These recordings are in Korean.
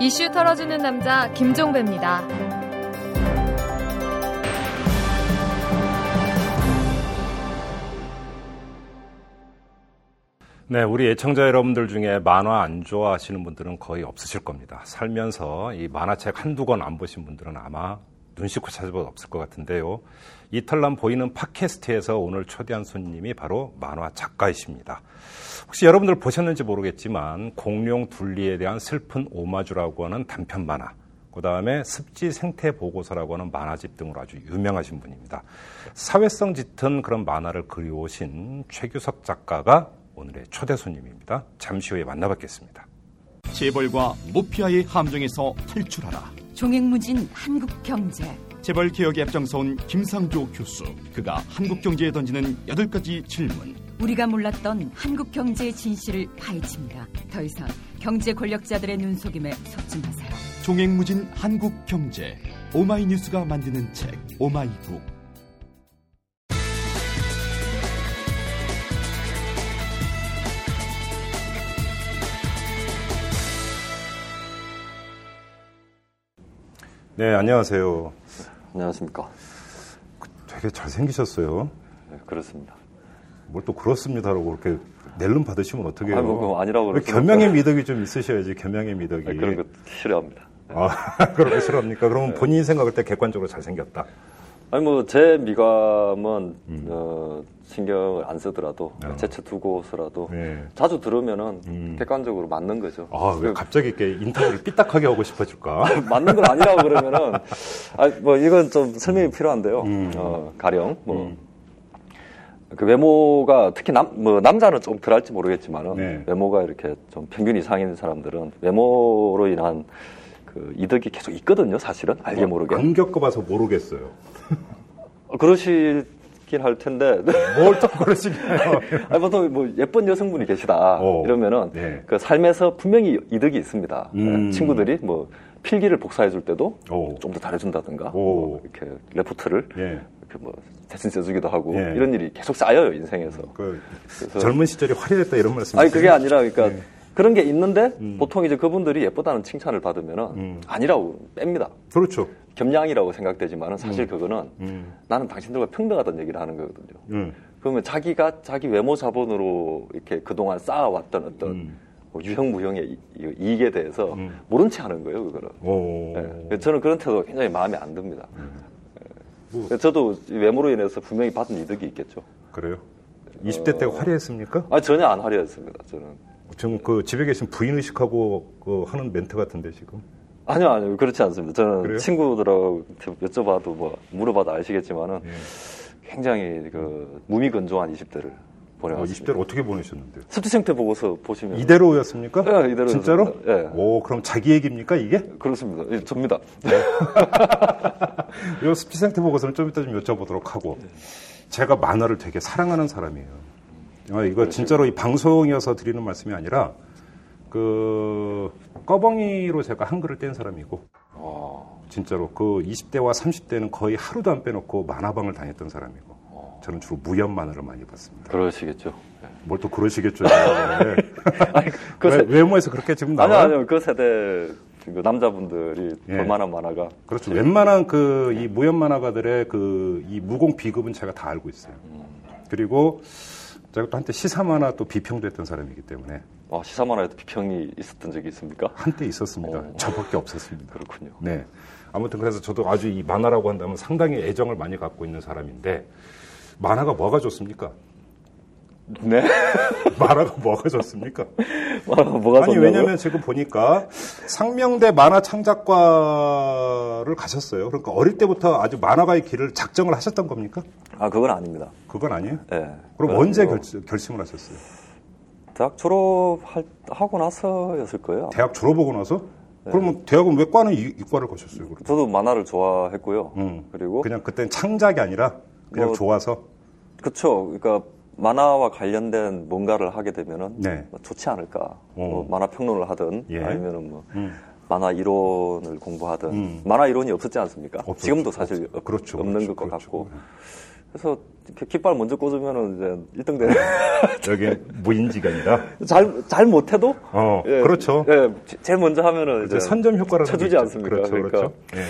이슈 털어주는 남자 김종배입니다. 네, 우리 애청자 여러분들 중에 만화 안 좋아하시는 분들은 거의 없으실 겁니다. 살면서 이 만화책 한두 권 안 보신 분들은 아마 눈 씻고 찾아봐도 없을 것 같은데요. 이탈남 보이는 팟캐스트에서 오늘 초대한 손님이 바로 만화 작가이십니다. 혹시 여러분들 보셨는지 모르겠지만 공룡 둘리에 대한 슬픈 오마주라고 하는 단편 만화, 그 다음에 습지 생태 보고서라고 하는 만화집 등으로 아주 유명하신 분입니다. 사회성 짙은 그런 만화를 그리오신 최규석 작가가 오늘의 초대 손님입니다. 잠시 후에 만나뵙겠습니다. 재벌과 모피아의 함정에서 탈출하라. 종횡무진 한국 경제. 재벌 개혁에 앞장서온 김상조 교수. 그가 한국 경제에 던지는 여덟 가지 질문. 우리가 몰랐던 한국 경제의 진실을 파헤칩니다. 더 이상 경제 권력자들의 눈속임에 속지 마세요. 종횡무진 한국 경제. 오마이뉴스가 만드는 책 오마이북. 네, 안녕하세요. 안녕하십니까. 되게 잘생기셨어요. 네, 그렇습니다. 뭘 또 그렇습니다라고 그렇게 낼름 받으시면 어떻게 해요? 아, 뭐, 아니라고 그러죠. 겸양의 미덕이 좀 있으셔야지, 겸양의 미덕이. 네, 그런 거 싫어합니다. 아, 그런 거 싫어합니까? 그러면 본인이 생각할 때 객관적으로 잘생겼다. 아니, 뭐, 제 미감은, 음. 어, 신경을 안 쓰더라도, 어. 제쳐 두고서라도, 네. 자주 들으면은, 음. 객관적으로 맞는 거죠. 아, 왜 갑자기 이렇게 인터뷰를 삐딱하게 하고 싶어질까? 맞는 건 아니라고 그러면은, 아, 뭐, 이건 좀 설명이 필요한데요. 음. 어, 가령, 뭐, 음. 그 외모가 특히 남, 뭐, 남자는 좀 덜 할지 모르겠지만은, 네. 외모가 이렇게 좀 평균 이상인 사람들은 외모로 인한 그 이득이 계속 있거든요, 사실은. 알게 모르게. 안 겪어봐서 모르겠어요. 어, 그러시긴 할 텐데. 뭘 또 그러시나요? 아니, 보통 뭐 예쁜 여성분이 계시다. 어. 이러면은 네. 그 삶에서 분명히 이득이 있습니다. 음. 친구들이 뭐 필기를 복사해 줄 때도 오. 좀더 잘해준다든가 오. 뭐 이렇게 레포트를 예. 이렇게 뭐 대신 써주기도 하고 예. 이런 일이 계속 쌓여요 인생에서. 그 그래서- 젊은 시절이 화려했다 이런 말씀. 아니 그게 아니라 그러니까 네. 그런 게 있는데 보통 이제 그분들이 예쁘다는 칭찬을 받으면은 음. 아니라고 뺍니다. 그렇죠. 겸양이라고 생각되지만은 사실 그거는 음. 나는 당신들과 평등하다는 얘기를 하는 거거든요. 음. 그러면 자기가 자기 외모 자본으로 이렇게 그동안 쌓아왔던 어떤 음. 뭐 유형 무형의 이- 이- 이익에 대해서 음. 모른 채 하는 거예요, 그거는. 오. 예. 저는 그런 태도가 굉장히 마음에 안 듭니다. 뭐- 예. 저도 이 외모로 인해서 분명히 받은 이득이 있겠죠. 그래요? 20대 때가 화려했습니까? 아, 전혀 안 화려했습니다, 저는. 지금 그 집에 계신 부인 의식하고 그 하는 멘트 같은데 지금. 아니요, 아니요. 그렇지 않습니다. 저는 그래요? 친구들하고 여쭤봐도 뭐, 물어봐도 아시겠지만은 예. 굉장히 그 무미건조한 20대를 어, 보내왔습니다. 20대를 어떻게 보내셨는데요? 습지생태 보고서 보시면. 이대로였습니까? 네, 이대로였습니다. 진짜로? 예. 오, 그럼 자기 얘기입니까 이게? 그렇습니다. 예, 접니다. 이 습지생태 보고서는 좀 이따 좀 여쭤보도록 하고. 제가 만화를 되게 사랑하는 사람이에요. 아, 이거 진짜로 이 방송이어서 드리는 말씀이 아니라 그 꺼벙이로 제가 한글을 뗀 사람이고 어, 진짜로 그 20대와 30대는 거의 하루도 안 빼놓고 만화방을 다녔던 사람이고 저는 주로 무협 만화를 많이 봤습니다. 그러시겠죠. 예. 뭘또 그러시겠죠. 네. 아니, 그 외, 세, 외 모에서 그렇게 지금 아니요, 나와요? 아니요. 그 세대 그 남자분들이 예. 볼만한 만화가 그렇죠. 웬만한 그 이 무협 만화가들의 그 이 무공 비급은 제가 다 알고 있어요. 그리고 제가 또 한때 시사 만화 또 비평도 했던 사람이기 때문에 어, 시사 만화에도 비평이 있었던 적이 있습니까? 한때 있었습니다. 어. 저밖에 없었습니다. 그렇군요. 네. 아무튼 그래서 저도 아주 이 만화라고 한다면 상당히 애정을 많이 갖고 있는 사람인데 만화가 뭐가 좋습니까? 네. 만화가 뭐가 좋습니까? 만화가 뭐가 아니? 왜냐면 지금 보니까 상명대 만화 창작과를 가셨어요. 그러니까 어릴 때부터 아주 만화가의 길을 작정을 하셨던 겁니까? 아, 그건 아닙니다. 그건 아니에요? 예. 그럼 언제 뭐 결, 결심을 하셨어요? 대학 졸업하고 나서였을 거예요. 대학 졸업하고 나서? 네. 그러면 대학은 왜 과는 이, 이과를 가셨어요? 그럼? 저도 만화를 좋아했고요. 음. 그리고 그냥 그땐 창작이 아니라 그냥 뭐- 좋아서 그쵸. 그러니까 만화와 관련된 뭔가를 하게 되면은 네. 뭐 좋지 않을까. 어. 뭐 만화 평론을 하든 예. 아니면은 뭐 음. 만화 이론을 공부하든 음. 만화 이론이 없었지 않습니까? 없었죠. 지금도 사실 없- 없, 그렇죠, 없는 그렇죠, 것 그렇죠. 같고 그래서 이렇게 깃발 먼저 꽂으면은 이제 1등 되는. 여기 무인지간이다. 잘, 잘 못해도? 어, 그렇죠. 예, 제일 먼저 하면은 이제 선점 효과를 쳐주지 않습니까? 그렇죠, 그러니까. 그렇죠. 예.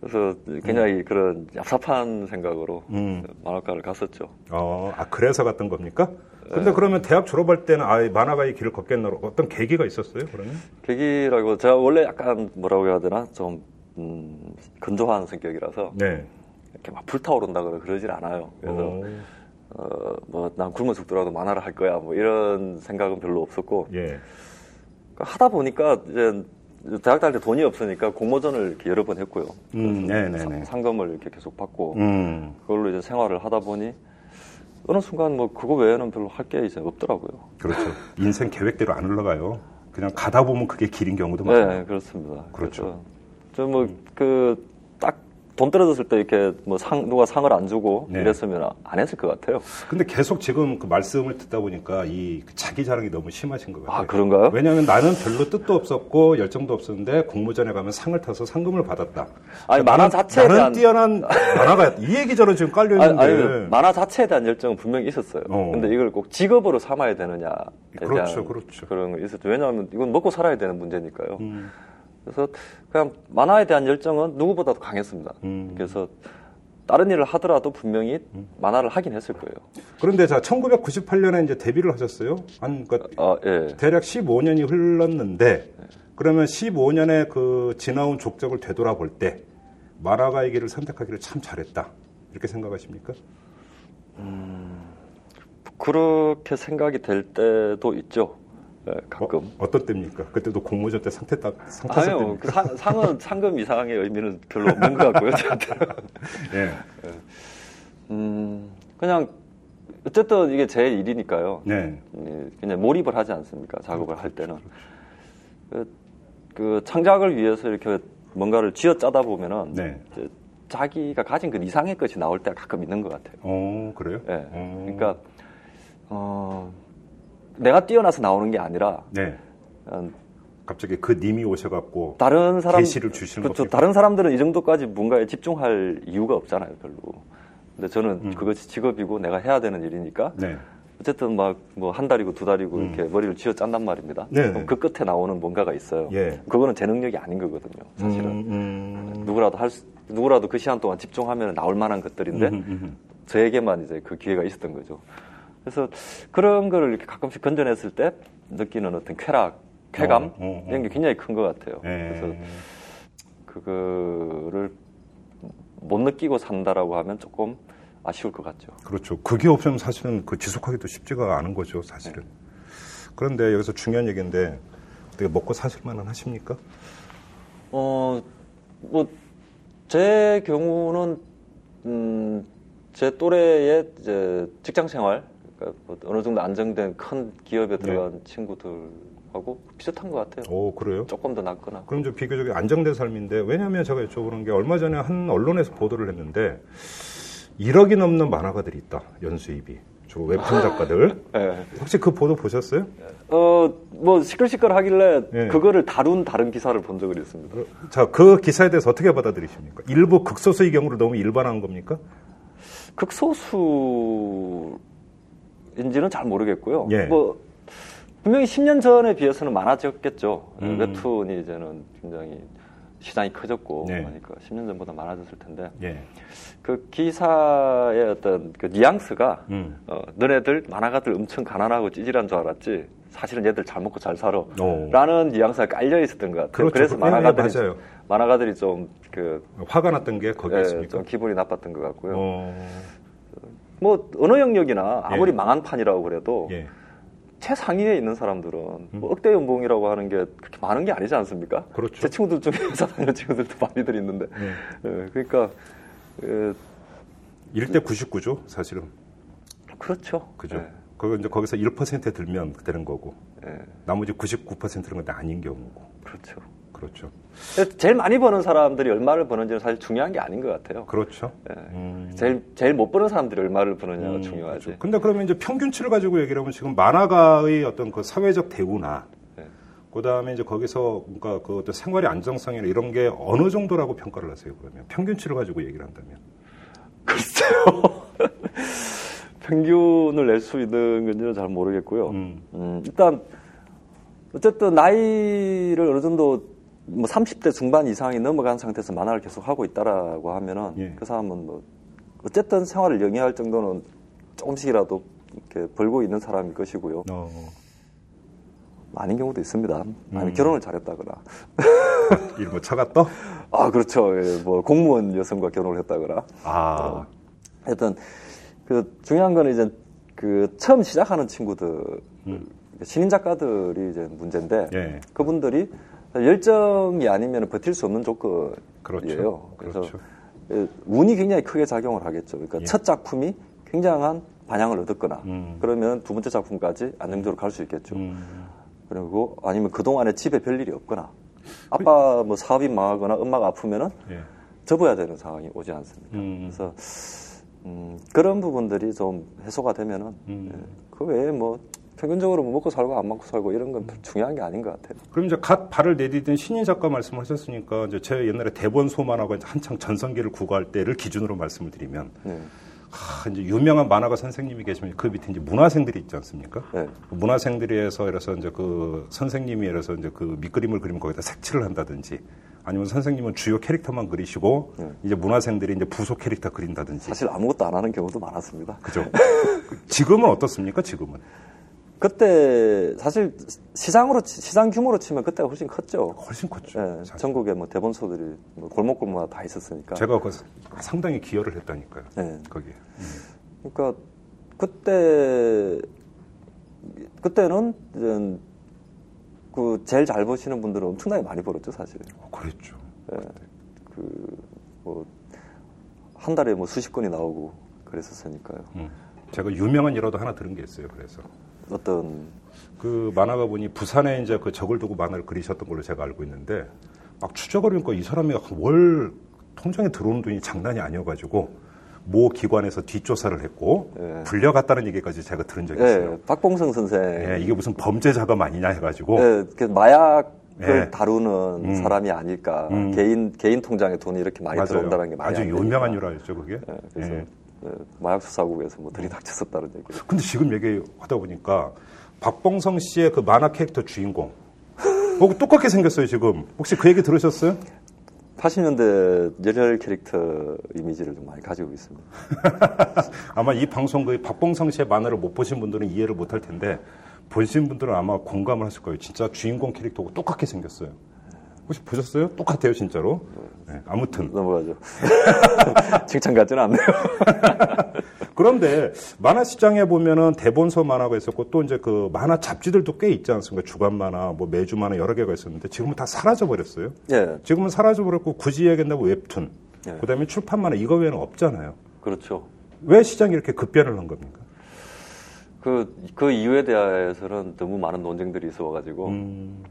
그래서 굉장히 그런 얍삽한 생각으로 음. 만화과를 갔었죠. 어, 아, 그래서 갔던 겁니까? 근데 그러면 대학 졸업할 때는 아, 만화가의 길을 걷겠노 어떤 계기가 있었어요, 그러면? 계기라고 제가 원래 약간 뭐라고 해야 되나 좀 음, 건조한 성격이라서 네. 이렇게 막 불타오른다 그러질 않아요. 그래서 오, 어, 뭐 난 굶어 죽더라도 만화를 할 거야 뭐 이런 생각은 별로 없었고 예. 하다 보니까 이제 대학 다닐 때 돈이 없으니까 공모전을 이렇게 여러 번 했고요. 음, 네네네. 상- 상금을 이렇게 계속 받고 음, 그걸로 이제 생활을 하다 보니 어느 순간 뭐 그거 외에는 별로 할 게 이제 없더라고요. 그렇죠. 인생 계획대로 안 흘러가요. 그냥 가다 보면 그게 길인 경우도 네, 많아요. 그렇습니다. 그렇죠. 저뭐그 딱 돈 떨어졌을 때 이렇게 뭐 상 누가 상을 안 주고 네. 이랬으면 안 했을 것 같아요. 근데 계속 지금 그 말씀을 듣다 보니까 이 자기 자랑이 너무 심하신 것 같아요. 아 그런가요? 왜냐하면 나는 별로 뜻도 없었고 열정도 없었는데 공모전에 가면 상을 타서 상금을 받았다. 아니, 만화 나는- 자체에 대한- 뛰어난 만화가 이 얘기 저는 지금 깔려 아니, 있는데. 아니, 만화 자체에 대한 열정은 분명히 있었어요. 어. 근데 이걸 꼭 직업으로 삼아야 되느냐에 그렇죠, 그렇죠. 그런 게 있었죠. 왜냐하면 이건 먹고 살아야 되는 문제니까요. 음, 그래서 그냥 만화에 대한 열정은 누구보다도 강했습니다. 음. 그래서 다른 일을 하더라도 분명히 만화를 하긴 했을 거예요. 그런데 자 1998년에 이제 데뷔를 하셨어요. 한 그, 아, 예. 대략 15년이 흘렀는데 그러면 15년의 그 지나온 족적을 되돌아볼 때 만화가의 길을 선택하기를 참 잘했다. 이렇게 생각하십니까? 그렇게 생각이 될 때도 있죠. 예, 가끔. 어, 떤 때입니까? 그때도 공모전 때 상태 딱 상태 아니요? 그 상, 상은 상금 이상의 의미는 별로 없는 것 같고요, 저한테는. 예. 음, 그냥 어쨌든 이게 제 일이니까요. 네. 예, 그냥 몰입을 하지 않습니까? 작업을 할 때는. 그, 그 창작을 위해서 이렇게 뭔가를 쥐어 짜다 보면은 네. 자기가 가진 그 이상의 것이 나올 때가 가끔 있는 것 같아요. 어, 그래요? 예. 어. 그러니까 어, 내가 뛰어나서 나오는 게 아니라 네. 어, 갑자기 그 님이 오셔갖고 다른 사람 계시를 주시는 그렇죠. 거죠. 다른 사람들은 이 정도까지 뭔가에 집중할 이유가 없잖아요, 별로. 근데 저는 음. 그것이 직업이고 내가 해야 되는 일이니까 네. 어쨌든 막 뭐 한 달이고 두 달이고 음. 이렇게 머리를 쥐어 짠단 말입니다. 네. 그 끝에 나오는 뭔가가 있어요. 예. 그거는 제 능력이 아닌 거거든요, 사실은. 음, 음. 누구라도 할 수, 누구라도 그 시간 동안 집중하면 나올 만한 것들인데 음, 음, 음. 저에게만 이제 그 기회가 있었던 거죠. 그래서 그런 거를 이렇게 가끔씩 건져냈을 때 느끼는 어떤 쾌락, 쾌감 어, 어, 어. 이런 게 굉장히 큰 것 같아요. 예. 그래서 그거를 못 느끼고 산다라고 하면 조금 아쉬울 것 같죠. 그렇죠. 그게 없으면 사실은 그 지속하기도 쉽지가 않은 거죠, 사실은. 그런데 여기서 중요한 얘기인데 어떻게 먹고 사실 만은 하십니까? 어, 뭐, 제 경우는, 음, 제 또래의 직장 생활, 그러니까 뭐 어느 정도 안정된 큰 기업에 들어간 친구들하고 비슷한 것 같아요. 오, 그래요? 조금 더 낫거나. 그럼 좀 비교적 안정된 삶인데 왜냐하면 제가 여쭤보는 게 얼마 전에 한 언론에서 보도를 했는데 1억이 넘는 만화가들이 있다 연수입이 저 웹툰 작가들 예. 혹시 그 보도 보셨어요? 어, 뭐, 시끌시끌 하길래 예. 그거를 다룬 다른 기사를 본 적은 있습니다. 자 그 기사에 대해서 어떻게 받아들이십니까? 일부 극소수의 경우를 너무 일반화한 겁니까? 극소수 인지는 잘 모르겠고요. 예. 뭐, 분명히 10년 전에 비해서는 많아졌겠죠. 음. 웹툰이 이제는 굉장히 시장이 커졌고, 네. 그러니까 10년 전보다 많아졌을 텐데, 예. 그 기사의 어떤 그 뉘앙스가, 음. 어, 너네들 만화가들 엄청 가난하고 찌질한 줄 알았지, 사실은 얘들 잘 먹고 잘 살아. 오. 라는 뉘앙스가 깔려 있었던 것 같아요. 그렇죠. 그래서 예, 만화가들이, 맞아요. 만화가들이 좀, 그, 화가 났던 게 거기에 예, 있습니까? 좀 기분이 나빴던 것 같고요. 어, 뭐 어느 영역이나 아무리 예. 망한 판이라고 그래도 예. 최상위에 있는 사람들은 뭐 억대 연봉이라고 하는 게 그렇게 많은 게 아니지 않습니까? 그렇죠. 제 친구들 중에 회사 다니는 친구들도 많이들 있는데, 예. 예, 그러니까 예, 1대 99죠, 사실은. 그렇죠. 그죠? 예, 그거 이제 거기서 1% 들면 되는 거고, 예, 나머지 99%는 근데 아닌 경우고. 그렇죠. 그렇죠. 제일 많이 버는 사람들이 얼마를 버는지는 사실 중요한 게 아닌 것 같아요. 그렇죠. 예. 음. 제일 제일 못 버는 사람들이 얼마를 버느냐가 음, 중요하지. 그렇죠. 근데 그러면 이제 평균치를 가지고 얘기를 하면 지금 만화가의 어떤 그 사회적 대우나 네. 그다음에 이제 거기서 그러니까 그 어떤 생활의 안정성이나 이런 게 어느 정도라고 평가를 하세요, 그러면? 평균치를 가지고 얘기를 한다면. 글쎄요. 평균을 낼 수 있는 건지는 잘 모르겠고요. 음. 음, 일단 어쨌든 나이를 어느 정도 뭐 30대 중반 이상이 넘어간 상태에서 만화를 계속 하고 있다라고 하면은 예. 그 사람은 뭐 어쨌든 생활을 영위할 정도는 조금씩이라도 이렇게 벌고 있는 사람일 것이고요. 어, 아닌 경우도 있습니다. 아니면 음. 결혼을 잘했다거나. 이런 거 차가 떠? 아 그렇죠. 예, 뭐 공무원 여성과 결혼을 했다거나. 아, 하여튼 그 중요한 거는 이제 그 처음 시작하는 친구들 음. 신인 작가들이 이제 문제인데 예. 그분들이 열정이 아니면 버틸 수 없는 조건이에요. 그렇죠. 그래서 그렇죠. 예, 운이 굉장히 크게 작용을 하겠죠. 그러니까 예. 첫 작품이 굉장한 반향을 얻었거나 음. 그러면 두 번째 작품까지 안정적으로 갈 수 있겠죠. 음. 그리고 아니면 그 동안에 집에 별 일이 없거나 아빠 뭐 사업이 망하거나 엄마가 아프면은 예. 접어야 되는 상황이 오지 않습니까? 음. 그래서 음, 그런 부분들이 좀 해소가 되면은 음. 예, 그 외에 뭐 평균적으로 뭐 먹고 살고 안 먹고 살고 이런 건 중요한 게 아닌 것 같아요. 그럼 이제 갓 발을 내디딘 신인 작가 말씀하셨으니까 이제 제 옛날에 대본 소만하고 이제 한창 전성기를 구가할 때를 기준으로 말씀을 드리면 네. 하, 이제 유명한 만화가 선생님이 계시면 그 밑에 이제 문화생들이 있지 않습니까? 네. 그 문화생들에서 이래서 이제 그 선생님이 이래서 이제 그 밑그림을 그리면 거기다 색칠을 한다든지 아니면 선생님은 주요 캐릭터만 그리시고 네. 이제 문화생들이 이제 부속 캐릭터 그린다든지 사실 아무것도 안 하는 경우도 많았습니다. 그죠? 지금은 어떻습니까? 지금은 그때 사실 시장으로 치- 시장 규모로 치면 그때가 훨씬 컸죠. 훨씬 컸죠. 예, 사실. 전국에 뭐 대본소들이 뭐 골목골목 다 있었으니까. 제가 그 상당히 기여를 했다니까요. 네. 거기에. 그러니까 그때 그때는 이제 그 제일 잘 버시는 분들은 엄청나게 많이 벌었죠 사실. 어, 그랬죠. 뭐한 달에 뭐 수십 건이 나오고 그랬었으니까요. 음. 제가 유명한 일화도 하나 들은 게 있어요. 그래서 어떤 그 만화가 보니 부산에 이제 그 적을 두고 만화를 그리셨던 걸로 제가 알고 있는데 막 추적을 해보니까 이 사람이 월 통장에 들어오는 돈이 장난이 아니어가지고 모 기관에서 뒷조사를 했고 예. 불려갔다는 얘기까지 제가 들은 적이 있어요. 예, 박봉성 선생 예, 이게 무슨 범죄 자금 아니냐 해가지고 예, 그 마약을 예. 다루는 음. 사람이 아닐까. 음. 개인 개인 통장에 돈이 이렇게 많이 들어온다는 게 말이 아주. 유명한 유라였죠 그게. 예, 그래서 예. 예, 마약 수사국에서 뭐 들이닥쳤었다는 얘기를. 근데 지금 얘기하다 보니까 박봉성 씨의 그 만화 캐릭터 주인공 어, 똑같게 생겼어요 지금. 혹시 그 얘기 들으셨어요? 80년대 열혈 캐릭터 이미지를 좀 많이 가지고 있습니다. 아마 이 방송 그 박봉성 씨의 만화를 못 보신 분들은 이해를 못 할 텐데 보신 분들은 아마 공감을 하실 거예요. 진짜 주인공 캐릭터하고 똑같게 생겼어요. 혹시 보셨어요? 똑같아요, 진짜로. 네, 아무튼 넘어가죠. 칭찬 같지는 않네요. 그런데 만화 시장에 보면은 대본서 만화가 있었고 또 이제 그 만화 잡지들도 꽤 있지 않습니까? 주간 만화, 뭐 매주 만화 여러 개가 있었는데 지금은 다 사라져 버렸어요. 예, 지금은 사라져 버렸고 굳이 얘기한다고 웹툰, 예. 그다음에 출판 만화 이거 외에는 없잖아요. 그렇죠. 왜 시장이 이렇게 급변을 한 겁니까? 그, 그 이유에 대해서는 너무 많은 논쟁들이 있어 가지고, 음,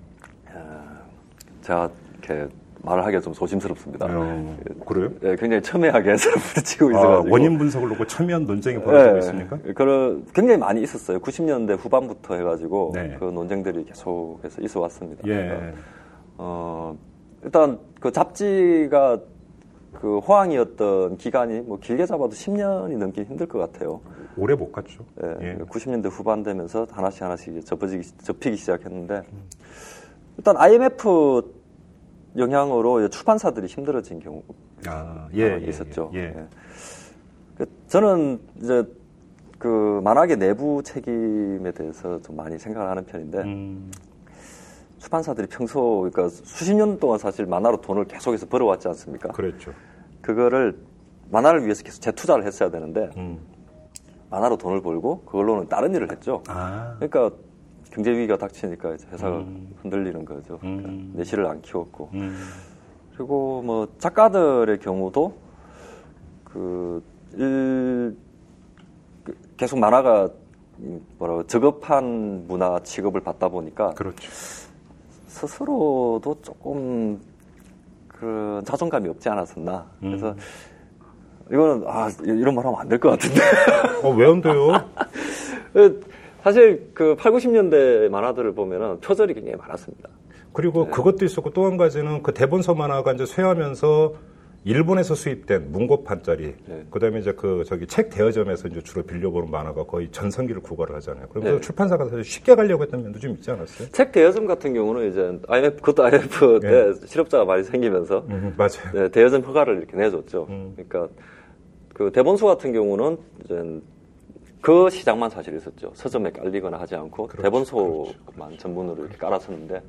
제가 이렇게 말을 하기가 좀 조심스럽습니다. 어, 그래요? 예, 굉장히 첨예하게 해서 부딪히고 아, 있어가지고. 원인 분석을 놓고 첨예한 논쟁이 벌어지고 예, 있습니까? 그런 굉장히 많이 있었어요. 90년대 후반부터 해가지고 네. 그 논쟁들이 계속해서 있어 왔습니다. 예. 어, 일단 그 잡지가 그 호황이었던 기간이 뭐 길게 잡아도 10년이 넘기 힘들 것 같아요. 오래 못 갔죠. 예, 예. 90년대 후반 되면서 하나씩 하나씩 접어지기, 접히기 시작했는데 일단 IMF 영향으로 이제 출판사들이 힘들어진 경우 아, 예, 가 예, 있었죠. 예, 예. 예. 그 저는 이제 그 만화계 내부 책임에 대해서 좀 많이 생각을 하는 편인데 음, 출판사들이 평소 그러니까 수십 년 동안 사실 만화로 돈을 계속해서 벌어왔지 않습니까? 그랬죠. 그거를 만화를 위해서 계속 재투자를 했어야 되는데 음. 만화로 돈을 벌고 그걸로는 다른 일을 했죠. 아, 그러니까 경제 위기가 닥치니까 이제 회사가 음. 흔들리는 거죠. 그러니까 음. 내실을 안 키웠고 음, 그리고 뭐 작가들의 경우도 그 일, 그 계속 만화가 이 뭐라 저급한 문화 취급을 받다 보니까 그렇죠. 스스로도 조금 그 자존감이 없지 않았었나. 그래서 음. 이거는 아 이런 말 하면 안 될 것 같은데. 어, 왜 안 돼요? 그 사실 그 8, 90년대 만화들을 보면은 표절이 굉장히 많았습니다. 그리고 네. 그것도 있었고 또 한 가지는 그 대본서 만화가 이제 쇠하면서 일본에서 수입된 문고판짜리, 네. 그다음에 이제 그 저기 책 대여점에서 이제 주로 빌려보는 만화가 거의 전성기를 구가를 하잖아요. 그러면서 네. 출판사가 사실 쉽게 가려고 했던 면도 좀 있지 않았어요? 책 대여점 같은 경우는 이제 IMF 그것도 IMF 때 실업자가 많이 생기면서 음, 맞아요. 네, 대여점 허가를 이렇게 내줬죠. 음. 그러니까 그 대본소 같은 경우는 이제 그 시장만 사실 있었죠. 서점에 깔리거나 하지 않고 그렇죠, 대본소만 전문으로 이렇게 깔았었는데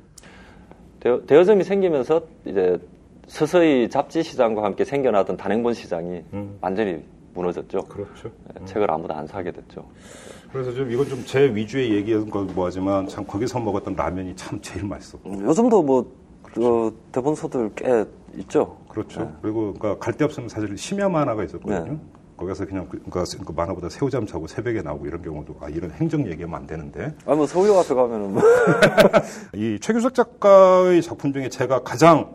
대여, 대여 점이 생기면서 이제 서서히 잡지 시장과 함께 생겨나던 단행본 시장이 음. 완전히 무너졌죠. 그렇죠. 네, 책을 아무도 안 사게 됐죠. 그래서 좀 이건 좀 제 위주의 얘기인 건 뭐하지만 참 거기서 먹었던 라면이 참 제일 맛있었고. 음, 요즘도 뭐 어, 대본소들 꽤 있죠. 그렇죠. 네. 그리고 그러니까 갈 데 없으면 사실 심야 만 화가 있었거든요. 네. 거기서 그냥 그, 그러니까 그 만화보다 새우잠 자고 새벽에 나오고 이런 경우도 아 이런 행정 얘기하면 안 되는데 아, 뭐 서울역 앞에 가면은 뭐 이 최규석 작가의 작품 중에 제가 가장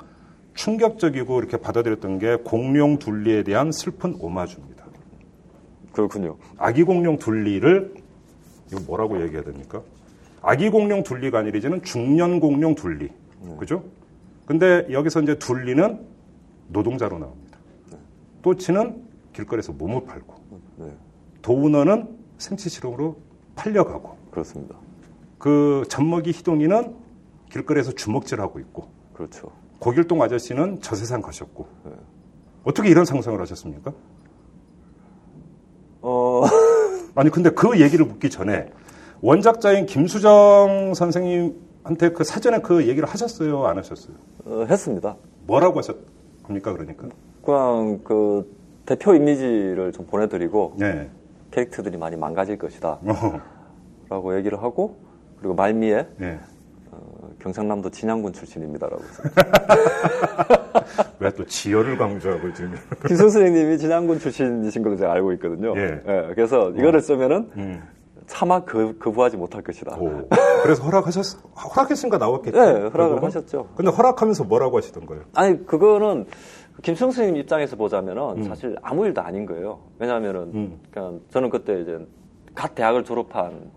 충격적이고 이렇게 받아들였던 게 공룡 둘리에 대한 슬픈 오마주입니다. 그렇군요. 아기 공룡 둘리를 이거 뭐라고 얘기해야 됩니까? 아기 공룡 둘리가 아니라 이제는 중년 공룡 둘리. 그죠? 근데 여기서 이제 둘리는 노동자로 나옵니다. 또치는 길거리에서 몸을 팔고 네, 도우너는 생체 실험으로 팔려가고 그렇습니다. 그 젖먹이 희동이는 길거리에서 주먹질하고 있고 그렇죠. 고길동 아저씨는 저 세상 가셨고 어떻게 이런 상상을 하셨습니까? 어, 아니 근데 그 얘기를 묻기 전에 원작자인 김수정 선생님한테 그 사전에 그 얘기를 하셨어요 안 하셨어요? 어, 했습니다. 뭐라고 하셨습니까 그러니까? 그냥 그 대표 이미지를 좀 보내드리고 네. 캐릭터들이 많이 망가질 것이다. 어, 라고 얘기를 하고 그리고 말미에 네. 어, 경상남도 진양군 출신입니다라고. 왜 또 지열을 강조하고 지금? 김성 선생님이 진양군 출신이신 걸로 제가 알고 있거든요. 예. 그래서 이거를 쓰면은 음. 차마 그, 거부하지 못할 것이다. 오. 그래서 허락하셨 허락했으니까 나왔겠죠. 네, 허락을 결국은? 하셨죠. 근데 허락하면서 뭐라고 하시던 거예요? 아니 그거는 김성 선생님 입장에서 보자면은 사실 아무 일도 아닌 거예요. 왜냐하면은 음. 그냥 저는 그때 이제 갓 대학을 졸업한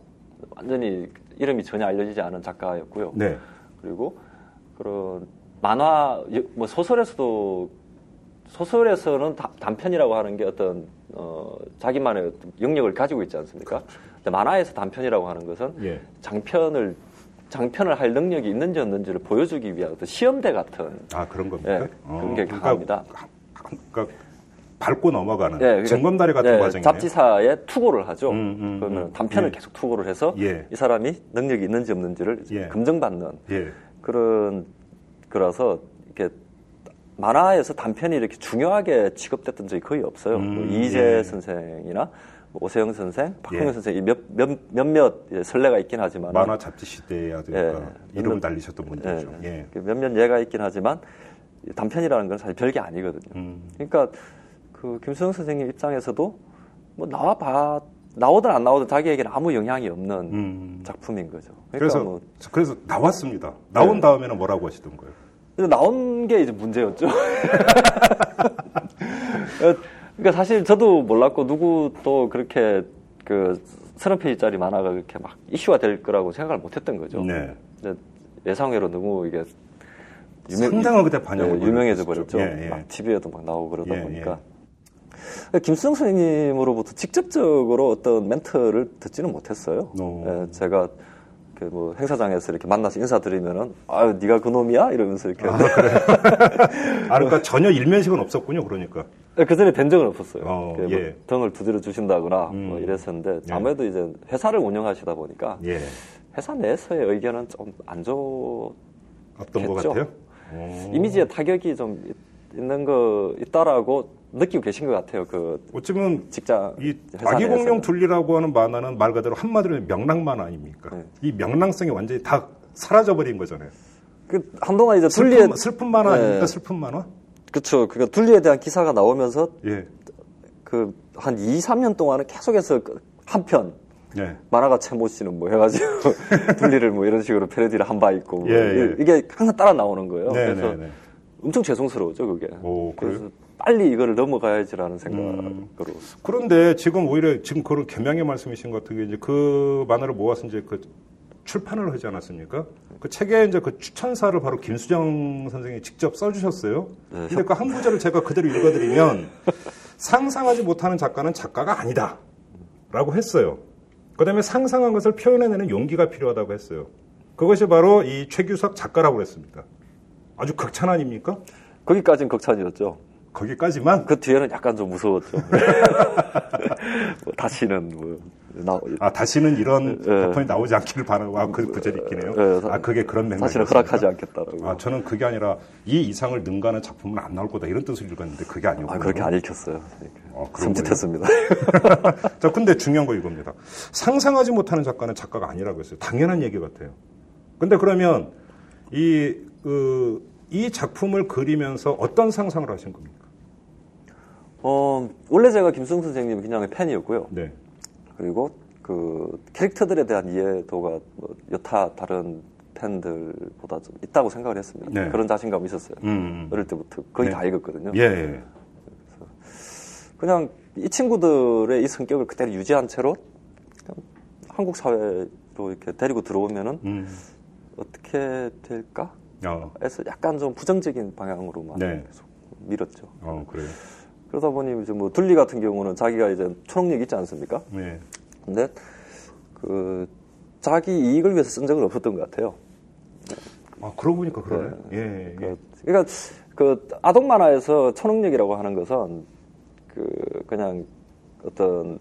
완전히 이름이 전혀 알려지지 않은 작가였고요. 네. 그리고 그런 만화 뭐 소설에서도 소설에서는 다- 단편이라고 하는 게 어떤 어, 자기만의 영역을 가지고 있지 않습니까? 근데 만화에서 단편이라고 하는 것은 예. 장편을 장편을 할 능력이 있는지 없는지를 보여주기 위한 어떤 시험대 같은 아 그런 겁니까? 예, 그런 게 그러니까 강합니다. 그러니까 밟고 넘어가는 예, 그러니까, 징검다리 같은 예, 과정이네요. 잡지사에 투고를 하죠. 음, 음, 그러면 음. 단편을 예. 계속 투고를 해서 예. 이 사람이 능력이 있는지 없는지를 예. 검증받는 예. 그런 거라서 이렇게 만화에서 단편이 이렇게 중요하게 취급됐던 적이 거의 없어요. 음, 뭐 이재 예. 선생이나 뭐 오세영 선생, 박홍현 예. 선생이 몇, 몇, 몇몇 선례가 있긴 하지만 만화 잡지 시대야 되니까 예. 이름을 달리셨던 분들이죠. 예. 그 몇몇 예가 있긴 하지만 이 단편이라는 건 사실 별게 아니거든요. 음. 그러니까 그 김수영 선생님 입장에서도 뭐 나와 봐 나오든 안 나오든 자기에게는 아무 영향이 없는 음. 작품인 거죠. 그러니까 그래서 뭐 그래서 나왔습니다. 나온 네. 다음에는 뭐라고 하시던 거예요? 나온 게 이제 문제였죠. 그러니까 사실 저도 몰랐고 누구도 그렇게 그 서른 페이지짜리 만화가 그렇게 막 이슈가 될 거라고 생각을 못했던 거죠. 네. 예상외로 너무 이게 상당한 그때 반영을 네, 유명해져. 버렸죠. 예, 예. 막 TV에도 막 나오고 그러다 예, 보니까. 김수정 선생님으로부터 직접적으로 어떤 멘트를 듣지는 못했어요. 오. 예, 제가 그뭐 행사장에서 이렇게 만나서 인사드리면은 아유 네가 그놈이야 이러면서 이렇게 아 그러니까 전혀 일면식은 없었군요. 그러니까. 그 전에 뵌 적은 없었어요. 어, 뭐 예. 등을 두드려 주신다거나 음. 뭐 이랬었는데 예. 아무래도 이제 회사를 운영하시다 보니까 예. 회사 내에서의 의견은 좀 안 좋. 어떤 것. 같아요? 오. 이미지에 타격이 좀 있- 있는 거 있다라고 느끼고 계신 것 같아요. 그 어쩌면 직장 이 아기 공룡. 둘리라고 하는 만화는 말 그대로 한마디로 명랑 만화 아닙니까? 네. 이 명랑성이 완전히 다 사라져 버린 거잖아요. 그 한동안 이제 둘리에 슬픈, 슬픈 만화 네. 아닙니까? 슬픈 만화? 그렇죠. 그니까 둘리에 대한 기사가 나오면서 예. 그한 2, 3년 동안은 계속해서 그한편 예. 만화가 채모 씨는 뭐 해가지고 둘리를 뭐 이런 식으로 패러디를 한 바 있고 뭐 예, 예. 이게 항상 따라 나오는 거예요. 네, 그래서 네, 네. 엄청 죄송스러웠죠 그게. 오? 그래서 빨리 이거를 넘어가야지라는 생각으로. 음. 그런데 지금 오히려 지금 그런 겸양의 말씀이신 것 같은 게 이제 그 만화를 모아서 이제 그 출판을 하지 않았습니까? 그 책에 이제 그 추천사를 바로 김수정 선생이 직접 써주셨어요. 네, 근데 그한 구절을 제가 그대로 읽어드리면 상상하지 못하는 작가는 작가가 아니다. 라고 했어요. 그 다음에 상상한 것을 표현해내는 용기가 필요하다고 했어요. 그것이 바로 이 최규석 작가라고 했습니다. 아주 극찬 아닙니까? 거기까지는 극찬이었죠. 거기까지만 그 뒤에는 약간 좀 무서웠죠. 뭐 다시는 뭐 나, 아 다시는 이런 예. 작품이 나오지 않기를 바라고 아, 그 구절이 있긴 해요. 예, 아 그게 그런 맥락이 다시는 허락하지 않겠다라고. 아 저는 그게 아니라 이 이상을 능가하는 작품은 안 나올 거다 이런 뜻을 읽었는데 그게 아니었고 아, 그렇게 안 읽혔어요. 어, 그런 섬찟했습니다. 자 근데 중요한 거 이겁니다. 상상하지 못하는 작가는 작가가 아니라고 했어요. 당연한 얘기 같아요. 근데 그러면 이, 그, 이 작품을 그리면서 어떤 상상을 하신 겁니까? 어, 원래 제가 김수영 선생님 그냥 팬이었고요. 네. 그리고 그 캐릭터들에 대한 이해도가 뭐 여타 다른 팬들보다 좀 있다고 생각을 했습니다. 네. 그런 자신감이 있었어요. 음. 어릴 때부터 거의 네. 다 읽었거든요. 예, 예. 그냥 이 친구들의 이 성격을 그대로 유지한 채로 한국 사회로 이렇게 데리고 들어오면은 음. 어떻게 될까? 어, 해서 약간 좀 부정적인 방향으로만 네. 계속 밀었죠. 어, 그래요. 그러다 보니 이제 뭐 둘리 같은 경우는 자기가 이제 초능력 있지 않습니까? 네. 근데 그 자기 이익을 위해서 쓴 적은 없었던 것 같아요. 아, 그러고 보니까 그러네. 예, 예. 그, 그러니까 그 아동 만화에서 초능력이라고 하는 것은 그 그냥 어떤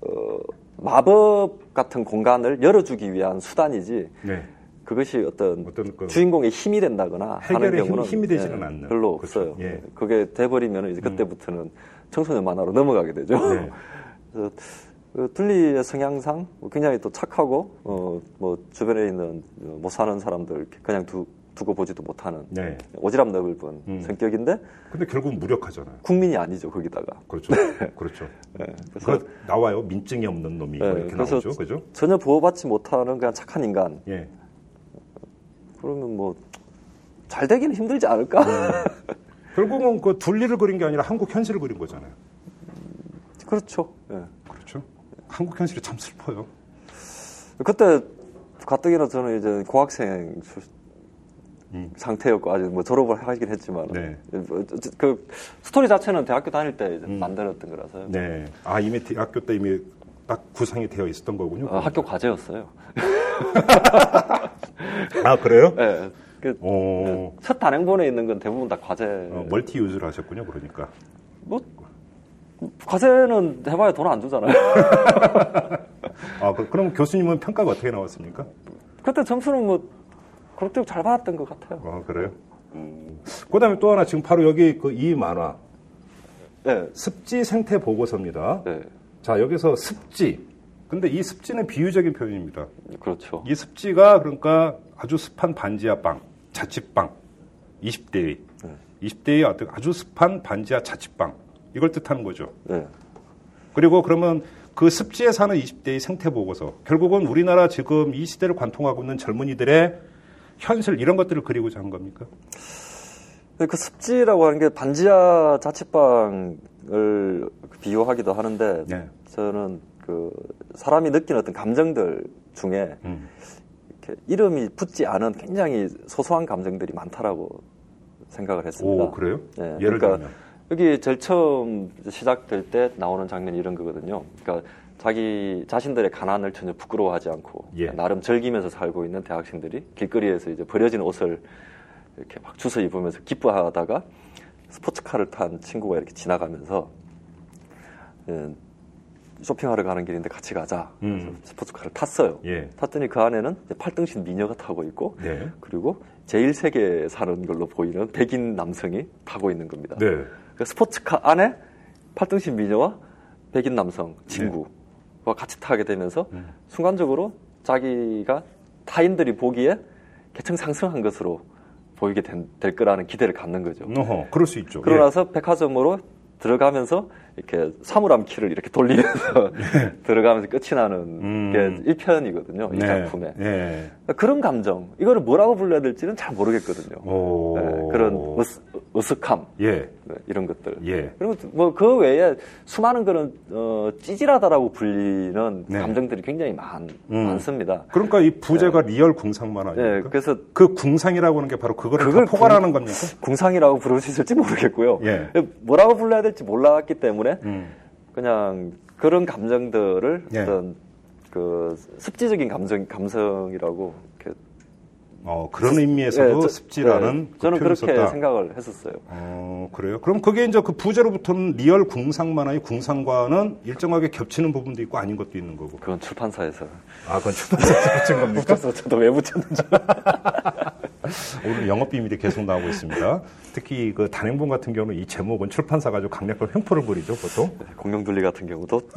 어 마법 같은 공간을 열어주기 위한 수단이지 네. 그것이 어떤, 어떤 그 주인공의 힘이 된다거나 하는 해결의 힘- 경우는 힘 이 되지는 예, 않는. 별로 그렇죠. 없어요. 예. 그게 돼버리면 이제 그때부터는 청소년 만화로 넘어가게 되죠. 네. 그래서 그 둘리의 성향상 굉장히 또 착하고 어, 뭐 주변에 있는 못 사는 사람들 그냥 두, 두고 보지도 못하는 네. 오지랖 넓은 음. 성격인데 근데 결국은 무력하잖아요. 국민이 아니죠 거기다가 그렇죠. 그렇죠. 예, 그래서 그 나와요. 민증이 없는 놈이 뭐 예, 이렇게 나오죠. 그죠? 전혀 보호받지 못하는 그냥 착한 인간 예. 그러면 뭐 잘 되기는 힘들지 않을까 결국은 그 둘리를 그린 게 아니라 한국 현실을 그린 거잖아요. 그렇죠 예. 그렇죠. 한국 현실이 참 슬퍼요. 그때 가뜩이나 저는 이제 고학생 출- 음. 상태였고 아직 뭐 졸업을 하긴 했지만 네. 뭐 저- 그 스토리 자체는 대학교 다닐 때 음. 만들었던 거라서요. 네. 아, 이미 대학교 때 이미 딱 구상이 되어 있었던 거군요. 아, 학교 과제였어요. 아, 그래요? 예. 그, 오. 첫 단행본에 있는 건 대부분 다 과제. 어, 멀티 유즈를 하셨군요, 그러니까. 뭐 과제는 해봐야 돈 안 주잖아요. 아, 그, 럼 교수님은 평가가 어떻게 나왔습니까? 그때 점수는 뭐 그렇게 잘 받았던 것 같아요. 아, 그래요? 그 다음에 또 하나, 지금 바로 여기 그 이 만화, 네. 습지 생태 보고서입니다. 네. 자, 여기서 습지. 근데 이 습지는 비유적인 표현입니다. 그렇죠. 이 습지가 그러니까 아주 습한 반지하 빵, 자취빵, 20대의, 네. 20대의 어떤 아주 습한 반지하 자취빵, 이걸 뜻하는 거죠. 네. 그리고 그러면 그 습지에 사는 20대의 생태 보고서, 결국은 우리나라 지금 이 시대를 관통하고 있는 젊은이들의 현실 이런 것들을 그리고자 한 겁니까? 그 습지라고 하는 게 반지하 자취방을 비유하기도 하는데 네. 저는 그 사람이 느끼는 어떤 감정들 중에 음. 이렇게 이름이 붙지 않은 굉장히 소소한 감정들이 많다라고 생각을 했습니다. 오, 그래요? 네, 예를 그러니까 들면. 여기 제일 처음 시작될 때 나오는 장면이 이런 거거든요. 그러니까 자기 자신들의 가난을 전혀 부끄러워하지 않고 예. 나름 즐기면서 살고 있는 대학생들이 길거리에서 이제 버려진 옷을 이렇게 막 주워 입으면서 기뻐하다가 스포츠카를 탄 친구가 이렇게 지나가면서 예, 쇼핑하러 가는 길인데 같이 가자. 그래서 음. 스포츠카를 탔어요. 예. 탔더니 그 안에는 팔등신 미녀가 타고 있고 네. 그리고 제1세계에 사는 걸로 보이는 백인 남성이 타고 있는 겁니다. 네. 그 스포츠카 안에 팔등신 미녀와 백인 남성 친구와 같이 타게 되면서 음. 순간적으로 자기가 타인들이 보기에 계층 상승한 것으로 보이게 된- 될 거라는 기대를 갖는 거죠. 어허, 그럴 수 있죠. 그러고 예. 나서 백화점으로 들어가면서 이렇게 사물함 키를 이렇게 돌리면서 들어가면서 끝이 나는 음. 게 1편이거든요. 이 네. 작품에. 예. 그런 감정, 이거를 뭐라고 불러야 될지는 잘 모르겠거든요. 오. 네, 그런 어색함, 예. 네, 이런 것들. 예. 그리고 뭐 그 외에 수많은 그런 어, 찌질하다라고 불리는 네. 감정들이 굉장히 많, 음. 많습니다. 그러니까 이 부제가 리얼 궁상만 아닙니까? 네, 그래서 그 궁상이라고 하는 게 바로 그거를 그걸 다 포괄하는 겁니까? 궁상이라고 부를 수 있을지 모르겠고요. 예. 뭐라고 불러야 될지 몰랐기 때문에 음. 그냥 그런 감정들을 예. 어떤 그 습지적인 감정 감성이라고 어, 그런 의미에서도 예, 저- 습지라는 예, 그 저는 표현을 그렇게 썼다. 생각을 했었어요. 어, 그래요? 그럼 그게 이제 그 부제로부터는 리얼 궁상만화의 궁상과는 일정하게 겹치는 부분도 있고 아닌 것도 있는 거고. 그건 출판사에서 아, 그건 출판사에서 붙인 겁니까? 저도 왜 붙였는지 오늘 영업 비밀이 계속 나오고 있습니다. 특히 그 단행본 같은 경우는 이 제목은 출판사가 아주 강력한 횡포를 부리죠, 보통. 공룡둘리 같은 경우도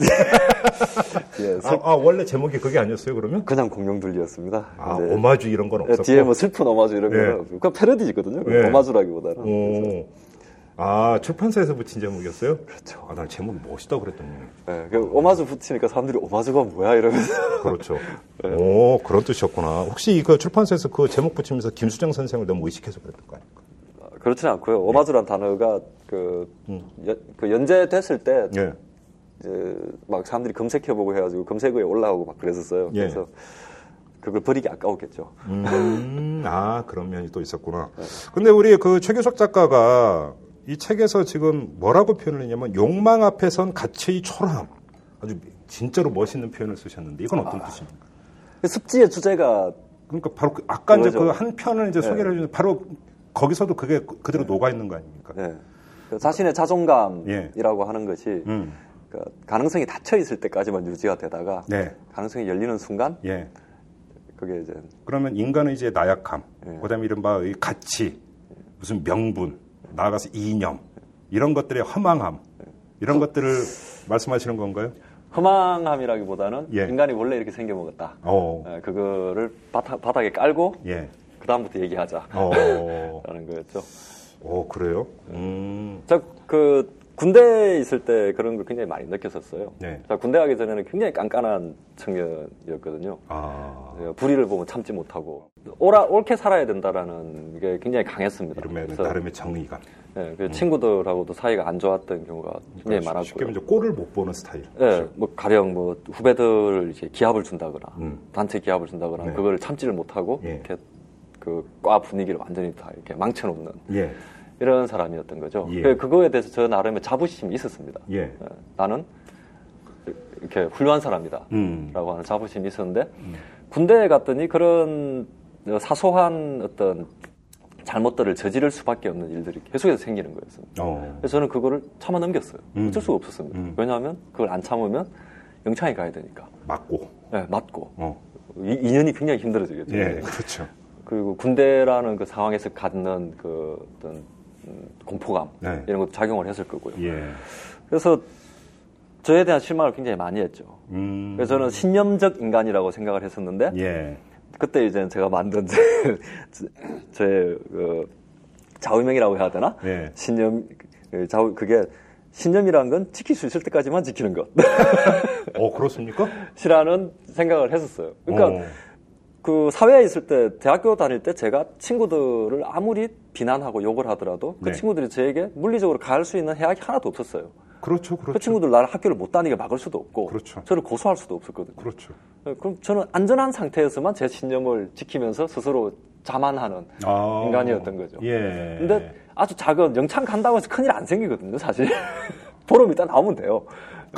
예, 슬- 아, 아, 원래 제목이 그게 아니었어요, 그러면? 그냥 공룡둘리였습니다. 아, 근데 오마주 이런 건 예, 없었고. 뒤에 뭐 슬픈 오마주 이런 예. 거는 그 패러디거든요. 예. 오마주라기보다는 오. 아, 출판사에서 붙인 제목이었어요? 그렇죠. 아, 난 제목이 멋있다 그랬더니. 예, 그 오마주 붙이니까 사람들이 오마주가 뭐야 이러면서 그렇죠. 오, 그런 뜻이었구나. 혹시 그 출판사에서 그 제목 붙이면서 김수정 선생을 너무 의식해서 그랬던 거 아닙니까? 그렇지는 않고요. 오마주란 단어가 그, 음. 연, 그 연재됐을 때 예. 이제 막 사람들이 검색해보고 해가지고 검색어에 올라오고 막 그랬었어요. 예. 그래서 그걸 버리기 아까웠겠죠. 음, 아, 그런 면이 또 있었구나. 근데 우리 그 최규석 작가가 이 책에서 지금 뭐라고 표현을 했냐면 욕망 앞에 선 가치의 초라함. 아주 진짜로 멋있는 표현을 쓰셨는데 이건 어떤 뜻입니까? 습지의 주제가 그러니까 바로 그 아까 이제 그거죠. 그한 편을 이제 소개를 해주는 바로 거기서도 그게 그대로 녹아 있는 거 아닙니까? 예. 그 자신의 자존감이라고 하는 것이 음, 그 가능성이 닫혀 있을 때까지만 유지가 되다가 네, 가능성이 열리는 순간 예. 그게 이제 그러면 인간의 이제 나약함, 예. 그다음에 이른바 이 가치, 무슨 명분, 나아가서 이념 이런 것들의 허망함 이런 것들을 말씀하시는 건가요? 허망함이라기보다는 예. 인간이 원래 이렇게 생겨 먹었다. 어, 예, 그거를 바닥, 바닥 에 깔고 예, 그 다음부터 얘기하자. 어, 라는 거였죠. 어 그래요? 음, 자, 그 군대에 있을 때 그런 걸 굉장히 많이 느꼈었어요. 네. 자, 군대 가기 전에는 굉장히 깐깐한 청년이었거든요. 아, 예, 불의를 보면 참지 못하고 옳아, 옳게 살아야 된다라는 게 굉장히 강했습니다. 이름에 나름의 정의감. 예, 그 친구들하고도 사이가 안 좋았던 경우가 굉장히 그러니까 쉽게 많았고요. 이제 꼴을 못 보는 스타일. 예, 뭐 가령 뭐 후배들 이제 기합을 준다거나 음. 단체 기합을 준다거나 네. 그걸 참지를 못하고 예. 이렇게 그 과 분위기를 완전히 다 이렇게 망쳐놓는 예, 이런 사람이었던 거죠. 예. 그- 그거에 대해서 저 나름의 자부심이 있었습니다. 예, 예, 나는 이렇게 훌륭한 사람이다. 음, 라고 하는 자부심이 있었는데 군대에 갔더니 그런 사소한 어떤 잘못들을 저지를 수밖에 없는 일들이 계속해서 생기는 거였습니다. 어, 그래서 저는 그거를 참아 넘겼어요. 음. 어쩔 수가 없었습니다. 음. 왜냐하면 그걸 안 참으면 영창에 가야 되니까. 맞고, 네, 맞고. 어, 이, 인연이 굉장히 힘들어지겠죠. 예, 그렇죠. 그리고 군대라는 그 상황에서 갖는 그 어떤 음, 공포감 네. 이런 것도 작용을 했을 거고요. 예, 그래서 저에 대한 실망을 굉장히 많이 했죠. 음, 그래서 저는 신념적 인간이라고 생각을 했었는데 예, 그때 이제 제가 만든 제, 제 그, 좌우명이라고 해야 되나? 예. 신념 그 좌우 그게 신념이라는 건 지킬 수 있을 때까지만 지키는 것. 어 그렇습니까? 시라는 생각을 했었어요. 그러니까 어, 그 사회에 있을 때 대학교 다닐 때 제가 친구들을 아무리 비난하고 욕을 하더라도 그 네. 친구들이 저에게 물리적으로 가할 수 있는 해악이 하나도 없었어요. 그렇죠, 그 그렇죠, 친구들 나를 학교를 못 다니게 막을 수도 없고 그렇죠. 저를 고소할 수도 없었거든요. 그렇죠. 그럼 저는 안전한 상태에서만 제 신념을 지키면서 스스로 자만하는 아, 인간이었던 거죠. 예. 근데 아주 작은 영창 간다고 해서 큰일 안 생기거든요, 사실. 보름 있다 나오면 돼요.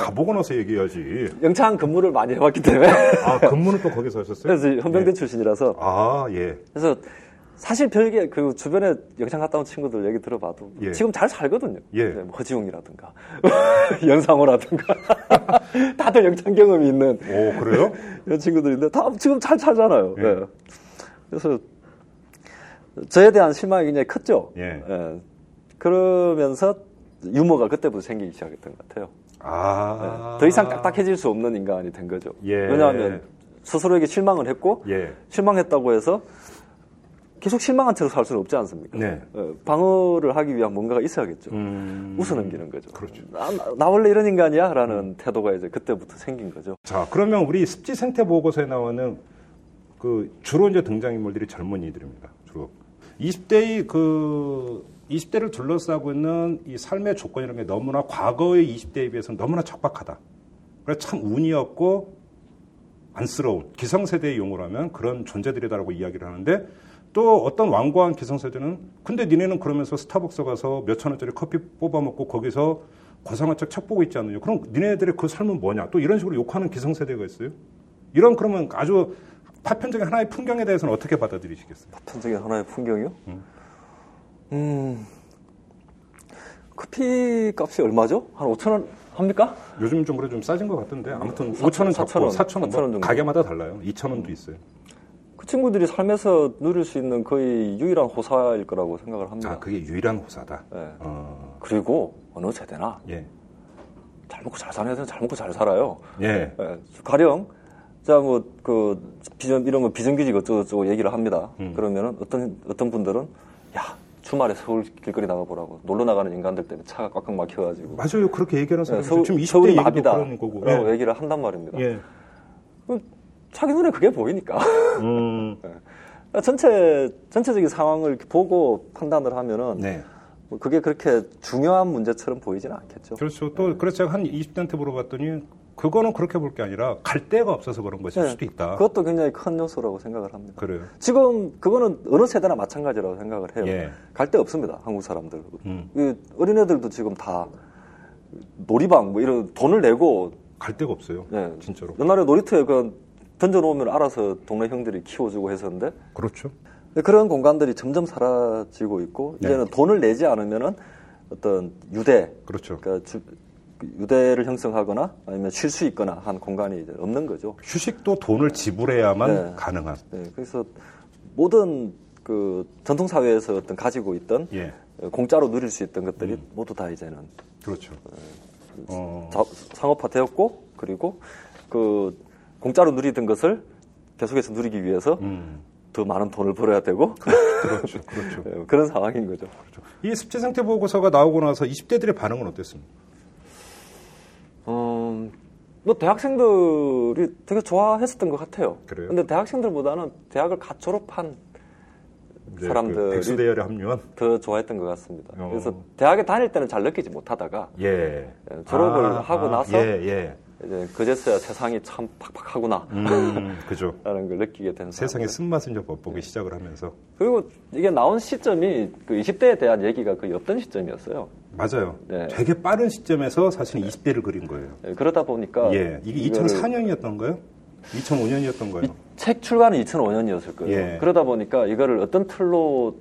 가보고 나서 얘기해야지. 영창 근무를 많이 해봤기 때문에. 아 근무는 또 거기서 하셨어요? 그래서 헌병대 예. 출신이라서. 아 예. 그래서 사실 별게 그 주변에 영창 갔다 온 친구들 얘기 들어봐도 예. 지금 잘 살거든요. 예. 네, 뭐 허지웅이라든가 연상호라든가 다들 영창 경험이 있는 오 그래요? 이런 친구들인데 다 지금 잘 살잖아요. 예. 네. 그래서 저에 대한 실망이 굉장히 컸죠. 예. 그러면서 유머가 그때부터 생기기 시작했던 것 같아요. 아. 더 이상 딱딱해질 수 없는 인간이 된 거죠. 예. 왜냐하면 스스로에게 실망을 했고 예. 실망했다고 해서 계속 실망한 채로 살 수는 없지 않습니까? 네. 어, 방어를 하기 위한 뭔가가 있어야겠죠. 음. 웃어넘기는 거죠. 그렇죠. 나, 나- 나 원래 이런 인간이야? 라는 태도가 이제 그때부터 생긴 거죠. 자 그러면 우리 습지 생태 보고서에 나오는 그 주로 이제 등장인물들이 젊은이들입니다. 주로 20대의 그 20대를 둘러싸고 있는 이 삶의 조건이라는 게 너무나 과거의 20대에 비해서는 너무나 척박하다. 그래서 참 운이었고 안쓰러운 기성세대의 용어로 하면 그런 존재들이다라고 이야기를 하는데 또 어떤 완고한 기성세대는 근데 니네는 그러면서 스타벅스 가서 몇천 원짜리 커피 뽑아 먹고 거기서 고상한 척책 보고 있지 않느냐. 그럼 니네들의 그 삶은 뭐냐. 또 이런 식으로 욕하는 기성세대가 있어요. 이런 그러면 아주 파편적인 하나의 풍경에 대해서는 어떻게 받아들이시겠어요? 파편적인 하나의 풍경이요? 음. 커피 값이 얼마죠? 한 5천 원 합니까? 요즘 좀 그래 좀 싸진 것 같은데 아무튼 사- 5천 원 사천 잡고 원, 4천 원, 사천 원뭐 정도. 가게마다 달라요. 2천 원도 있어요. 그 친구들이 삶에서 누릴 수 있는 거의 유일한 호사일 거라고 생각을 합니다. 아 그게 유일한 호사다. 네. 어, 그리고 어느 세대나 예, 잘 먹고 잘 사는 애들은 잘 먹고 잘 살아요. 예, 예, 가령 자 뭐 그 비전 이런 거 비정규직 어쩌고저쩌고 얘기를 합니다. 음. 그러면은 어떤 어떤 분들은 야 주말에 서울 길거리 나가 보라고 놀러 나가는 인간들 때문에 차가 꽉꽉 막혀가지고 맞아요. 그렇게 얘기하는 예, 사람 서울, 지금 20대 서울이 얘기도 마비다 그런 거고. 라고 예. 얘기를 한단 말입니다. 예. 그 자기 눈에 그게 보이니까 음, 전체 전체적인 상황을 보고 판단을 하면은 네. 뭐 그게 그렇게 중요한 문제처럼 보이지는 않겠죠. 그렇죠. 또 그래서 제가 한 20대한테 물어봤더니 그거는 그렇게 볼 게 아니라 갈 데가 없어서 그런 것일 네, 수도 있다. 그것도 굉장히 큰 요소라고 생각을 합니다. 그래요. 지금 그거는 어느 세대나 마찬가지라고 생각을 해요. 예. 갈데 없습니다. 한국 사람들. 음. 이 어린애들도 지금 다 놀이방 뭐 이런 돈을 내고 갈 데가 없어요. 예. 진짜로. 옛날에 놀이터에 그 던져놓으면 알아서 동네 형들이 키워주고 했었는데 그렇죠. 그런 공간들이 점점 사라지고 있고 네. 이제는 돈을 내지 않으면은 어떤 유대 그렇죠. 그러니까 주- 유대를 형성하거나 아니면 쉴 수 있거나 한 공간이 없는 거죠. 휴식도 돈을 지불해야만 네. 가능한. 네, 그래서 모든 그 전통 사회에서 어떤 가지고 있던 예. 공짜로 누릴 수 있던 것들이 음. 모두 다 이제는 그렇죠. 어, 자- 상업화되었고 그리고 그 공짜로 누리던 것을 계속해서 누리기 위해서 음, 더 많은 돈을 벌어야 되고 그렇죠. 그렇죠. 네, 그런 상황인 거죠. 이 습지 상태 보고서가 나오고 나서 20대들의 반응은 어땠습니까? 음, 뭐 대학생들이 되게 좋아했었던 것 같아요. 그래요? 근데 대학생들보다는 대학을 갓 졸업한 사람들이 그 백수 대열에 합류한 더 좋아했던 것 같습니다. 어. 그래서 대학에 다닐 때는 잘 느끼지 못하다가 예 예, 졸업을 아, 하고 아, 나서 예 예. 이제 그제서야 세상이 참 팍팍하구나 음, 그죠. 라는 걸 느끼게 된 세상의. 쓴맛을 좀 맛보기 시작을 하면서 그리고 이게 나온 시점이 그 20대에 대한 얘기가 거의 없던 시점이었어요. 맞아요. 네. 되게 빠른 시점에서 사실은 20대를 그린 거예요. 예, 그러다 보니까 예, 이게 이거를 2004년이었던가요? 2005년이었던가요? 이책 출간은 2005년이었을 거예요. 예. 그러다 보니까 이거를 어떤 틀로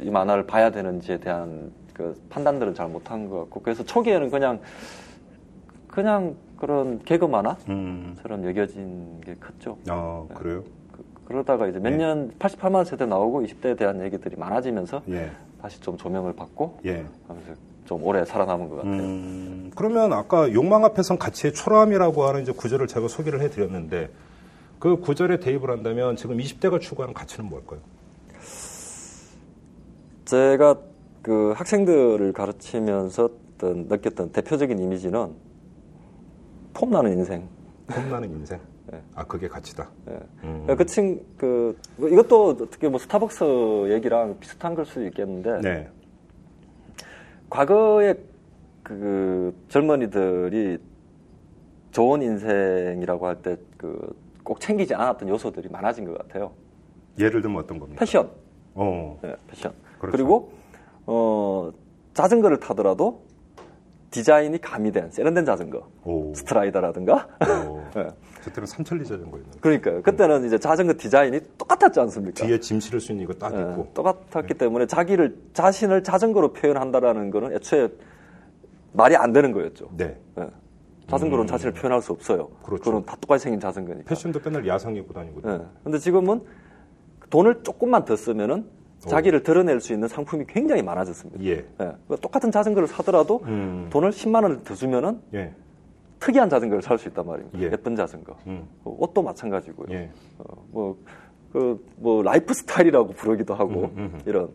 이 만화를 봐야 되는지에 대한 그 판단들은 잘 못한 것 같고 그래서 초기에는 그냥 그냥 그런 개그 만화처럼 음, 여겨진 게 컸죠. 아 그래요? 그, 러다가 이제 몇 예. 년 88만 세대 나오고 20대에 대한 얘기들이 많아지면서 예, 다시 좀 조명을 받고 예. 하면서 좀 오래 살아남은 것 같아요. 음, 그러면 아까 욕망 앞에선 가치의 초라함이라고 하는 이제 구절을 제가 소개를 해드렸는데 그 구절에 대입을 한다면 지금 20대가 추구하는 가치는 뭘까요? 제가 그 학생들을 가르치면서 어떤 느꼈던 대표적인 이미지는 폼나는 인생. 폼나는 인생. 예. 아 그게 가치다. 예. 음. 그 친, 그, 뭐 이것도 어떻게 뭐 스타벅스 얘기랑 비슷한 걸 수도 있겠는데, 네. 과거에 그 젊은이들이 좋은 인생이라고 할 때 그 꼭 챙기지 않았던 요소들이 많아진 것 같아요. 예를 들면 어떤 겁니까? 패션. 어. 예, 패션. 그렇죠. 그리고 어, 자전거를 타더라도 디자인이 가미된 세련된 자전거. 오. 스트라이더라든가. 오. 예. 저 때는 삼천리 자전거였는데. 그러니까요. 그때는 이제 자전거 디자인이 똑같았지 않습니까? 뒤에 짐 실을 수 있는 이거 딱 예, 있고. 똑같았기 때문에 자기를 자신을 자전거로 표현한다라는 거는 애초에 말이 안 되는 거였죠. 네. 예. 자전거로는 자신을 표현할 수 없어요. 그렇죠. 그건 다 똑같이 생긴 자전거니까. 패션도 맨날 야상 입고 다니거든요. 예. 근데 지금은 돈을 조금만 더 쓰면은 자기를 드러낼 수 있는 상품이 굉장히 많아졌습니다. 예. 예. 똑같은 자전거를 사더라도 음. 돈을 10만 원을 더 주면은 예. 특이한 자전거를 살 수 있단 말입니다. 예. 예쁜 자전거. 음. 어, 옷도 마찬가지고요. 예. 어, 뭐, 그, 뭐, 라이프 스타일이라고 부르기도 하고, 음, 음. 이런.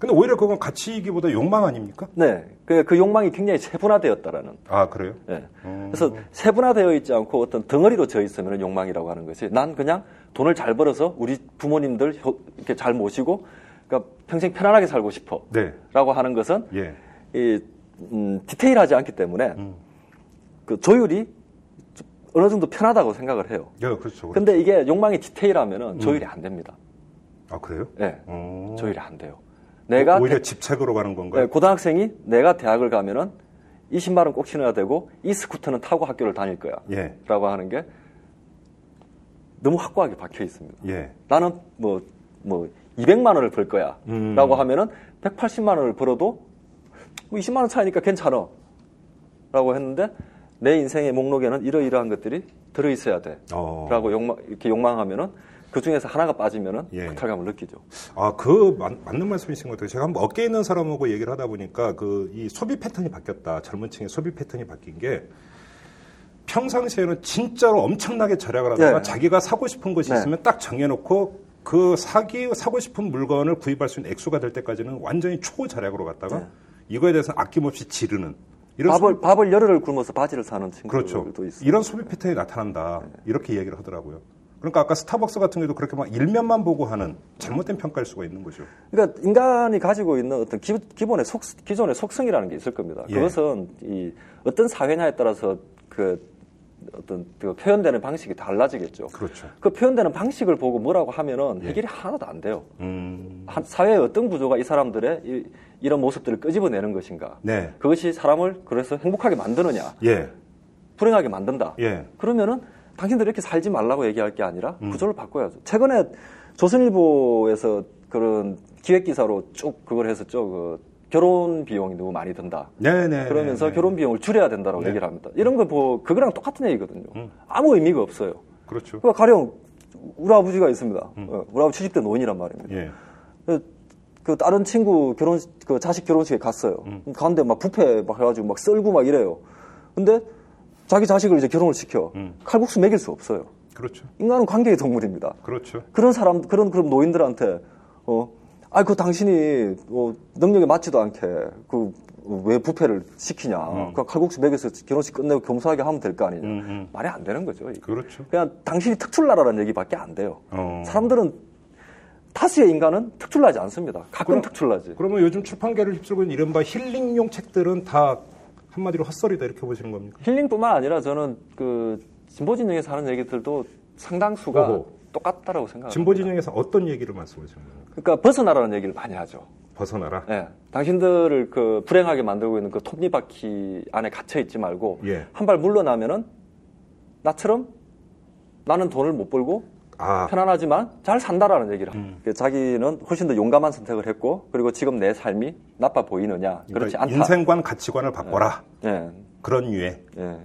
근데 오히려 그건 가치이기보다 욕망 아닙니까? 네. 그, 그 욕망이 굉장히 세분화되었다라는. 아, 그래요? 예. 음. 그래서 세분화되어 있지 않고 어떤 덩어리로 져 있으면 욕망이라고 하는 것이 난 그냥 돈을 잘 벌어서 우리 부모님들 효- 이렇게 잘 모시고 그러니까 평생 편안하게 살고 싶어. 네. 라고 하는 것은 예. 이, 음, 디테일하지 않기 때문에 음. 그 조율이 좀 어느 정도 편하다고 생각을 해요. 예, 그렇죠. 그렇죠. 근데 이게 욕망이 디테일하면은 조율이 안 됩니다. 아, 그래요? 예. 어. 조율이 안 돼요. 내가 오히려 대- 집착으로 가는 건가요? 네, 고등학생이 내가 대학을 가면은 이 신발은 꼭 신어야 되고 이 스쿠터는 타고 학교를 다닐 거야. 예. 라고 하는 게 너무 확고하게 박혀 있습니다. 예. 나는 뭐, 뭐, 200만 원을 벌 거야. 음. 라고 하면은 180만 원을 벌어도 뭐 20만 원 차이니까 괜찮아. 라고 했는데 내 인생의 목록에는 이러이러한 것들이 들어있어야 돼. 어. 라고 욕망, 이렇게 욕망하면은 그 중에서 하나가 빠지면은 예. 박탈감을 느끼죠. 아, 그 맞, 맞는 말씀이신 것 같아요. 제가 한번 어깨에 있는 사람하고 얘기를 하다 보니까 그 이 소비 패턴이 바뀌었다. 젊은 층의 소비 패턴이 바뀐 게 평상시에는 진짜로 엄청나게 절약을 하다가 예. 자기가 사고 싶은 것이 네. 있으면 딱 정해놓고 그 사기 사고 싶은 물건을 구입할 수 있는 액수가 될 때까지는 완전히 초절약으로 갔다가 네. 이거에 대해서 아낌없이 지르는 이런 밥을, 소비- 밥을 열흘을 굶어서 바지를 사는 친구들도 그렇죠. 있어요. 이런 소비 패턴이 나타난다. 이렇게 얘기를 하더라고요. 그러니까 아까 스타벅스 같은 경우도 그렇게 막 일면만 보고 하는 잘못된 평가일 수가 있는 거죠. 그러니까 인간이 가지고 있는 어떤 기, 본의 속, 기존의 속성이라는 게 있을 겁니다. 예. 그것은 이 어떤 사회냐에 따라서 그 어떤 그 표현되는 방식이 달라지겠죠. 그렇죠. 그 표현되는 방식을 보고 뭐라고 하면은 해결이 하나도 안 돼요. 음, 한 사회의 어떤 구조가 이 사람들의 이, 런 모습들을 끄집어내는 것인가. 네. 그것이 사람을 그래서 행복하게 만드느냐, 예, 불행하게 만든다. 예. 그러면은 당신들 이렇게 살지 말라고 얘기할 게 아니라 음. 구조를 바꿔야죠. 최근에 조선일보에서 그런 기획 기사로 쭉 그걸 했었죠. 그 결혼 비용이 너무 많이 든다. 네네. 그러면서 네, 네. 결혼 비용을 줄여야 된다고 네. 얘기를 합니다. 이런 거 뭐 그거랑 똑같은 얘기거든요. 음. 아무 의미가 없어요. 그렇죠. 그러니까 가령 우리 아버지가 있습니다. 어, 우리 아버지 70대 노인이란 말입니다. 음. 예. 그, 그 다른 친구 결혼 그 자식 결혼식에 갔어요. 음. 가는데 막 뷔페 막 해가지고 막 썰고 막 이래요. 근데 자기 자식을 이제 결혼을 시켜 음. 칼국수 먹일 수 없어요. 그렇죠. 인간은 관계의 동물입니다. 그렇죠. 그런 사람 그런 그런 노인들한테 어, 아그 당신이 어, 능력에 맞지도 않게 그 왜 부패를 시키냐? 음. 그 칼국수 먹여서 결혼식 끝내고 겸손하게 하면 될 거 아니냐? 음, 음. 말이 안 되는 거죠. 그렇죠. 그냥 당신이 특출나라는 얘기밖에 안 돼요. 어. 사람들은 다수의 인간은 특출나지 않습니다. 가끔 그럼- 특출나지. 그러면 요즘 출판계를 휩쓸고 있는 이른바 힐링용 책들은 다 한마디로 헛소리다 이렇게 보시는 겁니까? 힐링뿐만 아니라 저는 그 진보 진영에서 하는 얘기들도 상당수가 오호. 똑같다라고 생각합니다. 진보 진영에서 어떤 얘기를 말씀하시는 겁니까? 그러니까 벗어나라는 얘기를 많이 하죠. 벗어나라. 예. 당신들을 그 불행하게 만들고 있는 그 톱니바퀴 안에 갇혀 있지 말고 예. 한발 물러나면은 나처럼 나는 돈을 못 벌고 아, 편안하지만 잘 산다라는 얘기를 음. 그 자기는 훨씬 더 용감한 선택을 했고 그리고 지금 내 삶이 나빠 보이느냐 그렇지 그러니까 않다. 인생관 가치관을 바꿔라. 예. 그런 유해. 예.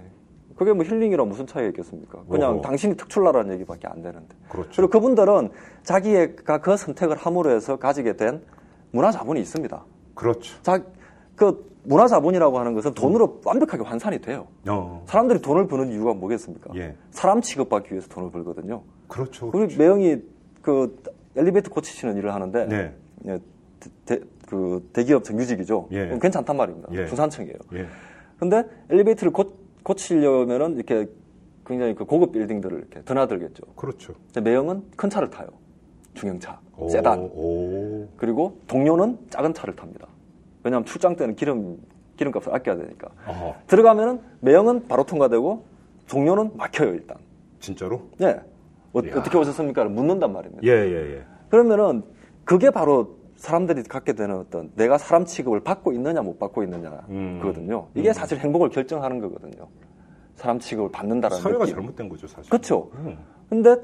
그게 뭐 힐링이랑 무슨 차이가 있겠습니까? 그냥 오호. 당신이 특출나라는 얘기밖에 안 되는데. 그렇죠. 그리고 그분들은 자기가 그 선택을 함으로 해서 가지게 된 문화 자본이 있습니다. 그렇죠. 자, 그 문화 자본이라고 하는 것은 돈으로 완벽하게 환산이 돼요. 어. 사람들이 돈을 버는 이유가 뭐겠습니까? 예. 사람 취급받기 위해서 돈을 벌거든요. 그렇죠. 우리 매형이 그 엘리베이터 고치시는 일을 하는데 네. 예, 대, 그 대기업 정규직이죠. 예. 괜찮단 말입니다. 예. 중산층이에요. 예. 근데 엘리베이터를 고, 고치려면은 이렇게 굉장히 그 고급 빌딩들을 이렇게 드나들겠죠. 그렇죠. 매형은 큰 차를 타요. 중형차, 오, 세단. 오. 그리고 동료는 작은 차를 탑니다. 왜냐하면 출장 때는 기름 기름값을 아껴야 되니까. 어허. 들어가면은 매형은 바로 통과되고 동료는 막혀요 일단. 진짜로? 예. 어, 이야. 떻게 오셨습니까? 묻는단 말입니다. 예, 예, 예. 그러면은 그게 바로 사람들이 갖게 되는 어떤 내가 사람 취급을 받고 있느냐 못 받고 있느냐 음. 이게 사실 행복을 결정하는 거거든요. 사람 취급을 받는다라는 사회가 느낌. 잘못된 거죠, 사실. 그렇죠. 음. 근데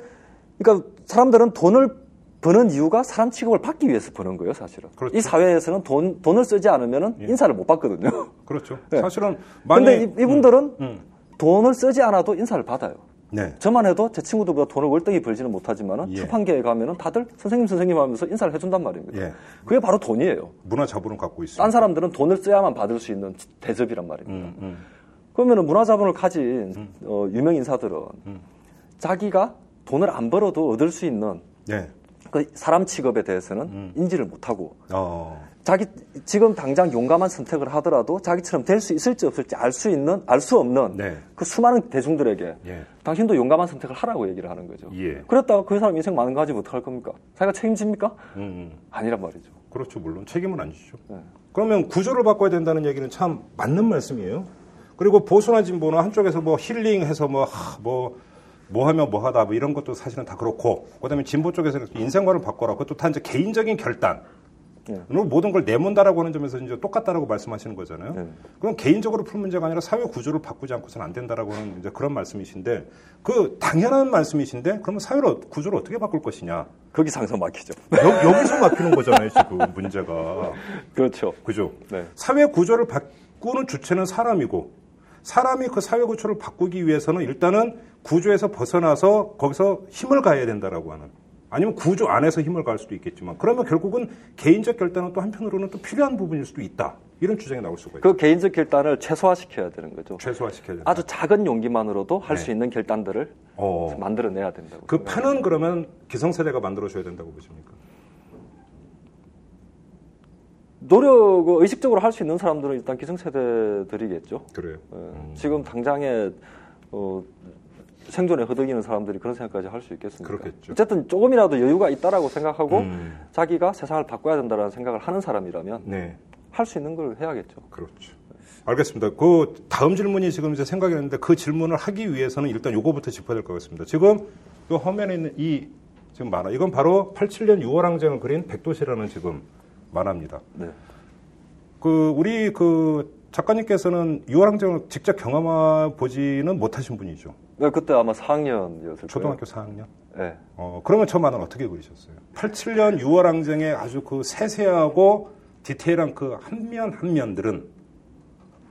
그러니까 사람들은 돈을 버는 이유가 사람 취급을 받기 위해서 버는 거예요, 사실은. 그렇죠. 이 사회에서는 돈 돈을 쓰지 않으면은 예. 인사를 못 받거든요. 그렇죠. 네. 사실은 근데 만약 이, 분들은 음. 돈을 쓰지 않아도 인사를 받아요. 네. 저만 해도 제 친구들보다 돈을 월등히 벌지는 못하지만은 예. 출판계에 가면은 다들 선생님 선생님 하면서 인사를 해준단 말입니다. 예. 그게 바로 돈이에요. 문화 자본을 갖고 있습니다. 딴 사람들은 돈을 써야만 받을 수 있는 대접이란 말입니다. 음, 음. 그러면은 문화 자본을 가진 어, 유명 인사들은 음. 자기가 돈을 안 벌어도 얻을 수 있는 네. 그 사람 취급에 대해서는 음. 인지를 못하고 어. 자기 지금 당장 용감한 선택을 하더라도 자기처럼 될 수 있을지 없을지 알 수 있는 알 수 없는 네. 그 수많은 대중들에게 예. 당신도 용감한 선택을 하라고 얘기를 하는 거죠. 예. 그랬다가 그 사람 인생 많은 거 가지면 어떡할 겁니까? 자기가 책임집니까? 음, 음. 아니란 말이죠. 그렇죠. 물론 책임은 안 지죠. 네. 그러면 구조를 바꿔야 된다는 얘기는 참 맞는 말씀이에요. 그리고 보수나 진보는 한쪽에서 뭐 힐링해서 뭐, 하, 뭐, 뭐 하면 뭐 하다 뭐 이런 것도 사실은 다 그렇고 그다음에 진보 쪽에서는 인생관을 바꿔라 그것도 다 이제 개인적인 결단 네. 모든 걸 내몬다라고 하는 점에서 이제 똑같다라고 말씀하시는 거잖아요. 네. 그럼 개인적으로 풀 문제가 아니라 사회 구조를 바꾸지 않고서는 안 된다라고 하는 이제 그런 말씀이신데 그 당연한 말씀이신데 그러면 사회를 구조를 어떻게 바꿀 것이냐? 거기 상서 막히죠. 여, 기서 막히는 거잖아요, 지금 문제가. 그렇죠. 그죠. 네. 사회 구조를 바꾸는 주체는 사람이고 사람이 그 사회 구조를 바꾸기 위해서는 일단은 구조에서 벗어나서 거기서 힘을 가해야 된다라고 하는 아니면 구조 안에서 힘을 가할 수도 있겠지만 그러면 결국은 개인적 결단은 또 한편으로는 또 필요한 부분일 수도 있다. 이런 주장이 나올 수가 있죠. 그 개인적 결단을 최소화시켜야 되는 거죠. 최소화시켜야 된다. 아주 작은 용기만으로도 할수 네. 있는 결단들을 어. 만들어내야 된다고. 그 판은 그러면 기성세대가 만들어줘야 된다고 보십니까? 노력을 의식적으로 할 수 있는 사람들은 일단 기성세대들이겠죠. 그래요. 네. 음. 지금 당장에 어, 생존에 허덕이는 사람들이 그런 생각까지 할 수 있겠습니까? 그렇겠죠. 어쨌든 조금이라도 여유가 있다라고 생각하고 음. 자기가 세상을 바꿔야 된다는 생각을 하는 사람이라면 네. 할수 있는 걸 해야겠죠. 그렇죠. 알겠습니다. 그 다음 질문이 지금 이제 생각이 났는데 그 질문을 하기 위해서는 일단 요거부터 짚어야 될 것 같습니다. 지금 요 화면에 있는 이 지금 만화 이건 바로 87년 6월 항쟁을 그린 백도시라는 지금 만화입니다. 네. 그 우리 그 작가님께서는 6월 항쟁을 직접 경험해 보지는 못하신 분이죠. 네, 그때 아마 4학년이었을 초등학교 4학년? 네. 어, 그러면 저 만화는 어떻게 그리셨어요? 87년 6월 항쟁의 아주 그 세세하고 디테일한 그 한 면 한 면들은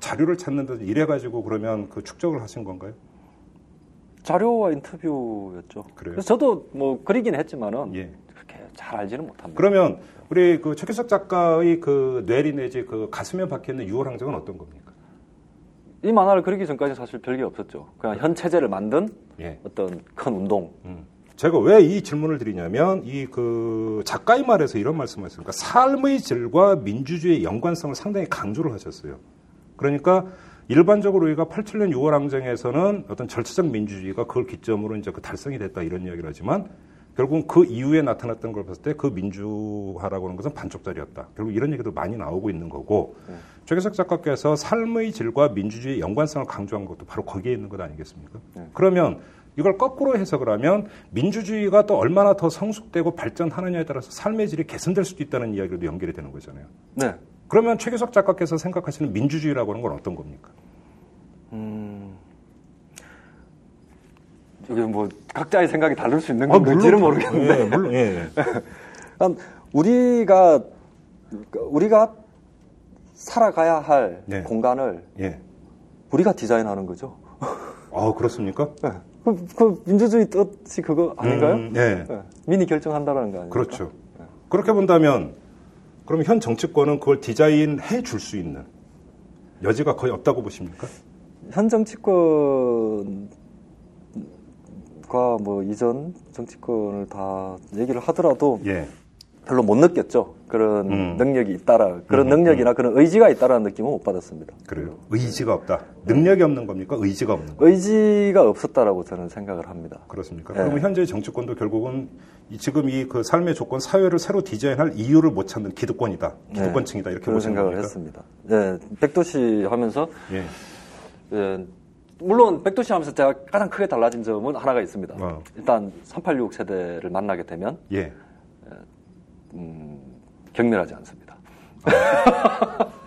자료를 찾는 데 이래가지고 그러면 그 축적을 하신 건가요? 자료와 인터뷰였죠. 그래요? 그래서 저도 뭐 그리긴 했지만은 예. 그렇게 잘 알지는 못합니다. 그러면 우리 그 최규석 작가의 그 뇌리 내지 그 가슴에 박혀 있는 6월 항쟁은 어떤 겁니까? 이 만화를 그리기 전까지 사실 별게 없었죠. 그냥 현 체제를 만든 예. 어떤 큰 운동. 음. 제가 왜 이 질문을 드리냐면 이 그 작가의 말에서 이런 말씀을 했습니까? 삶의 질과 민주주의의 연관성을 상당히 강조를 하셨어요. 그러니까 일반적으로 우리가 87년 6월 항쟁에서는 어떤 절차적 민주주의가 그걸 기점으로 이제 그 달성이 됐다 이런 이야기를 하지만 결국은 그 이후에 나타났던 걸 봤을 때 그 민주화라고 하는 것은 반쪽짜리였다. 결국 이런 얘기도 많이 나오고 있는 거고 네. 최계석 작가께서 삶의 질과 민주주의 연관성을 강조한 것도 바로 거기에 있는 것 아니겠습니까? 네. 그러면 이걸 거꾸로 해석을 하면 민주주의가 또 얼마나 더 성숙되고 발전하느냐에 따라서 삶의 질이 개선될 수도 있다는 이야기도 연결이 되는 거잖아요. 네. 그러면 최계석 작가께서 생각하시는 민주주의라고 하는 건 어떤 겁니까? 음. 이게 뭐 각자의 생각이 다를 수 있는 아, 건지는 모르겠는데. 예, 물론 예. 우리가 우리가 살아가야 할 네. 공간을 예. 우리가 디자인하는 거죠. 아 그렇습니까? 네. 그, 그, 민주주의 뜻이 그거 아닌가요? 음, 네. 네. 민이 결정한다는 거 아니에요? 그렇죠. 네. 그렇게 본다면 그럼 현 정치권은 그걸 디자인해 줄 수 있는 여지가 거의 없다고 보십니까? 현 정치권 과뭐 이전 정치권을 다 얘기를 하더라도 예. 별로 못 느꼈죠. 그런 음. 능력이 있다라 그런 음, 능력이나 음. 그런 의지가 있다라는 느낌은 못 받았습니다. 그래요. 의지가 없다. 능력이 없는 겁니까? 의지가 없는 겁니까? 의지가 없었다라고 저는 생각을 합니다. 그렇습니까? 네. 그러면 현재 정치권도 결국은 지금 이 그 삶의 조건 사회를 새로 디자인할 이유를 못 찾는 기득권이다. 기득권층이다. 이렇게 그런 생각을 겁니까? 했습니다. 네, 백도시 하면서 예. 예, 물론 백도시 하면서 제가 가장 크게 달라진 점은 하나가 있습니다. 어. 일단 386 세대를 만나게 되면 예. 음, 경멸하지 않습니다.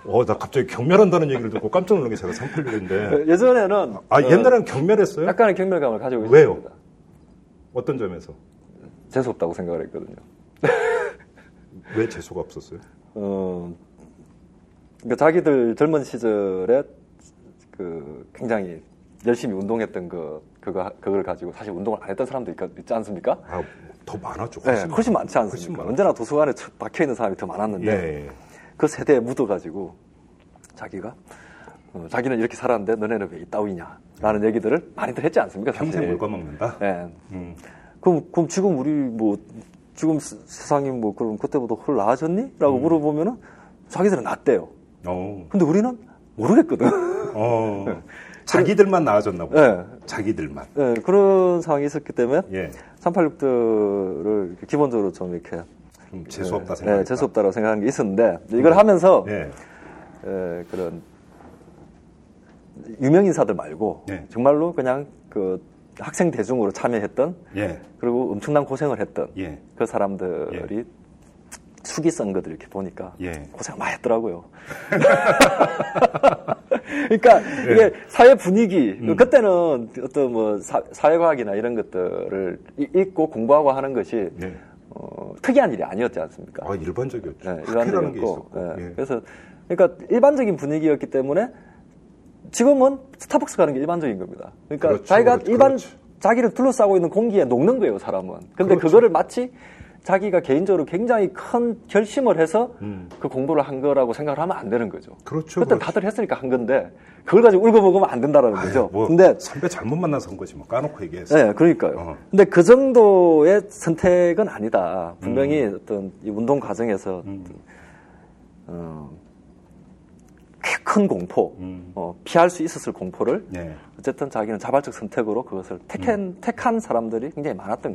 어, 나 갑자기 경멸한다는 얘기를 듣고 깜짝 놀란 게 제가 386인데. 예전에는. 아, 옛날에는 경멸했어요? 약간의 경멸감을 가지고 왜요? 있습니다. 어떤 점에서? 재수없다고 생각을 했거든요. 왜 재수가 없었어요? 어, 그러니까 자기들 젊은 시절에 그 굉장히 열심히 운동했던 그, 그거, 그걸 가지고 사실 운동을 안 했던 사람도 있, 있지 않습니까? 아, 더 많았죠. 네, 훨씬, 네, 훨씬 많지 않습니까? 훨씬 언제나 도서관에 박혀 있는 사람이 더 많았는데 예, 예. 그 세대에 묻어가지고 자기가 어, 자기는 이렇게 살았는데 너네는 왜 이따위냐라는 음. 얘기들을 많이들 했지 않습니까? 평생 물건 먹는다. 네. 음. 그럼, 그럼 지금 우리 뭐 지금 세- 세상이 뭐 그럼 그때보다 훨 나아졌니? 라고 물어보면은 자기들은 낫대요. 어. 근데 우리는 모르겠거든. 어. 자기들만 나아졌나 보죠. 네. 자기들만. 네, 그런 상황이 있었기 때문에 예. 386들을 기본적으로 좀 이렇게 좀 재수 없다 네, 생각. 네, 재수 없다고 생각하는 게 있었는데 이걸 하면서 예. 에, 그런 유명 인사들 말고 네. 정말로 그냥 그 학생 대중으로 참여했던 예. 그리고 엄청난 고생을 했던 예. 그 사람들이 숙이 썬 것들 이렇게 보니까 예. 고생 많이 했더라고요. 그러니까 예. 이게 사회 분위기 음. 그때는 어떤 뭐 사, 사회과학이나 이런 것들을 이- 읽고 공부하고 하는 것이 예. 어, 특이한 일이 아니었지 않습니까? 아, 일반적이었죠. 네, 일반적이었고. 예. 예. 그래서 그러니까 일반적인 분위기였기 때문에 지금은 스타벅스 가는 게 일반적인 겁니다. 그러니까 그렇죠, 자기가 그렇죠, 일반 그렇죠. 자기를 둘러싸고 있는 공기에 녹는 거예요, 사람은. 근데 그렇죠. 그거를 마치 자기가 개인적으로 굉장히 큰 결심을 해서 음. 그 공부를 한 거라고 생각을 하면 안 되는 거죠. 그렇죠, 그때 그렇죠. 다들 했으니까 한 건데 그걸 가지고 울고 먹으면 안 된다라는 거죠. 뭐 근데 선배 잘못 만나서 한 거지 뭐 까놓고 얘기해서. 네, 그러니까요. 어. 근데 그 정도의 선택은 아니다. 분명히 어떤 이 운동 과정에서 음. 어, 꽤큰 공포, 음. 어, 피할 수 있었을 공포를 네. 어쨌든 자기는 자발적 선택으로 그것을 택한, 택한 사람들이 굉장히 많았던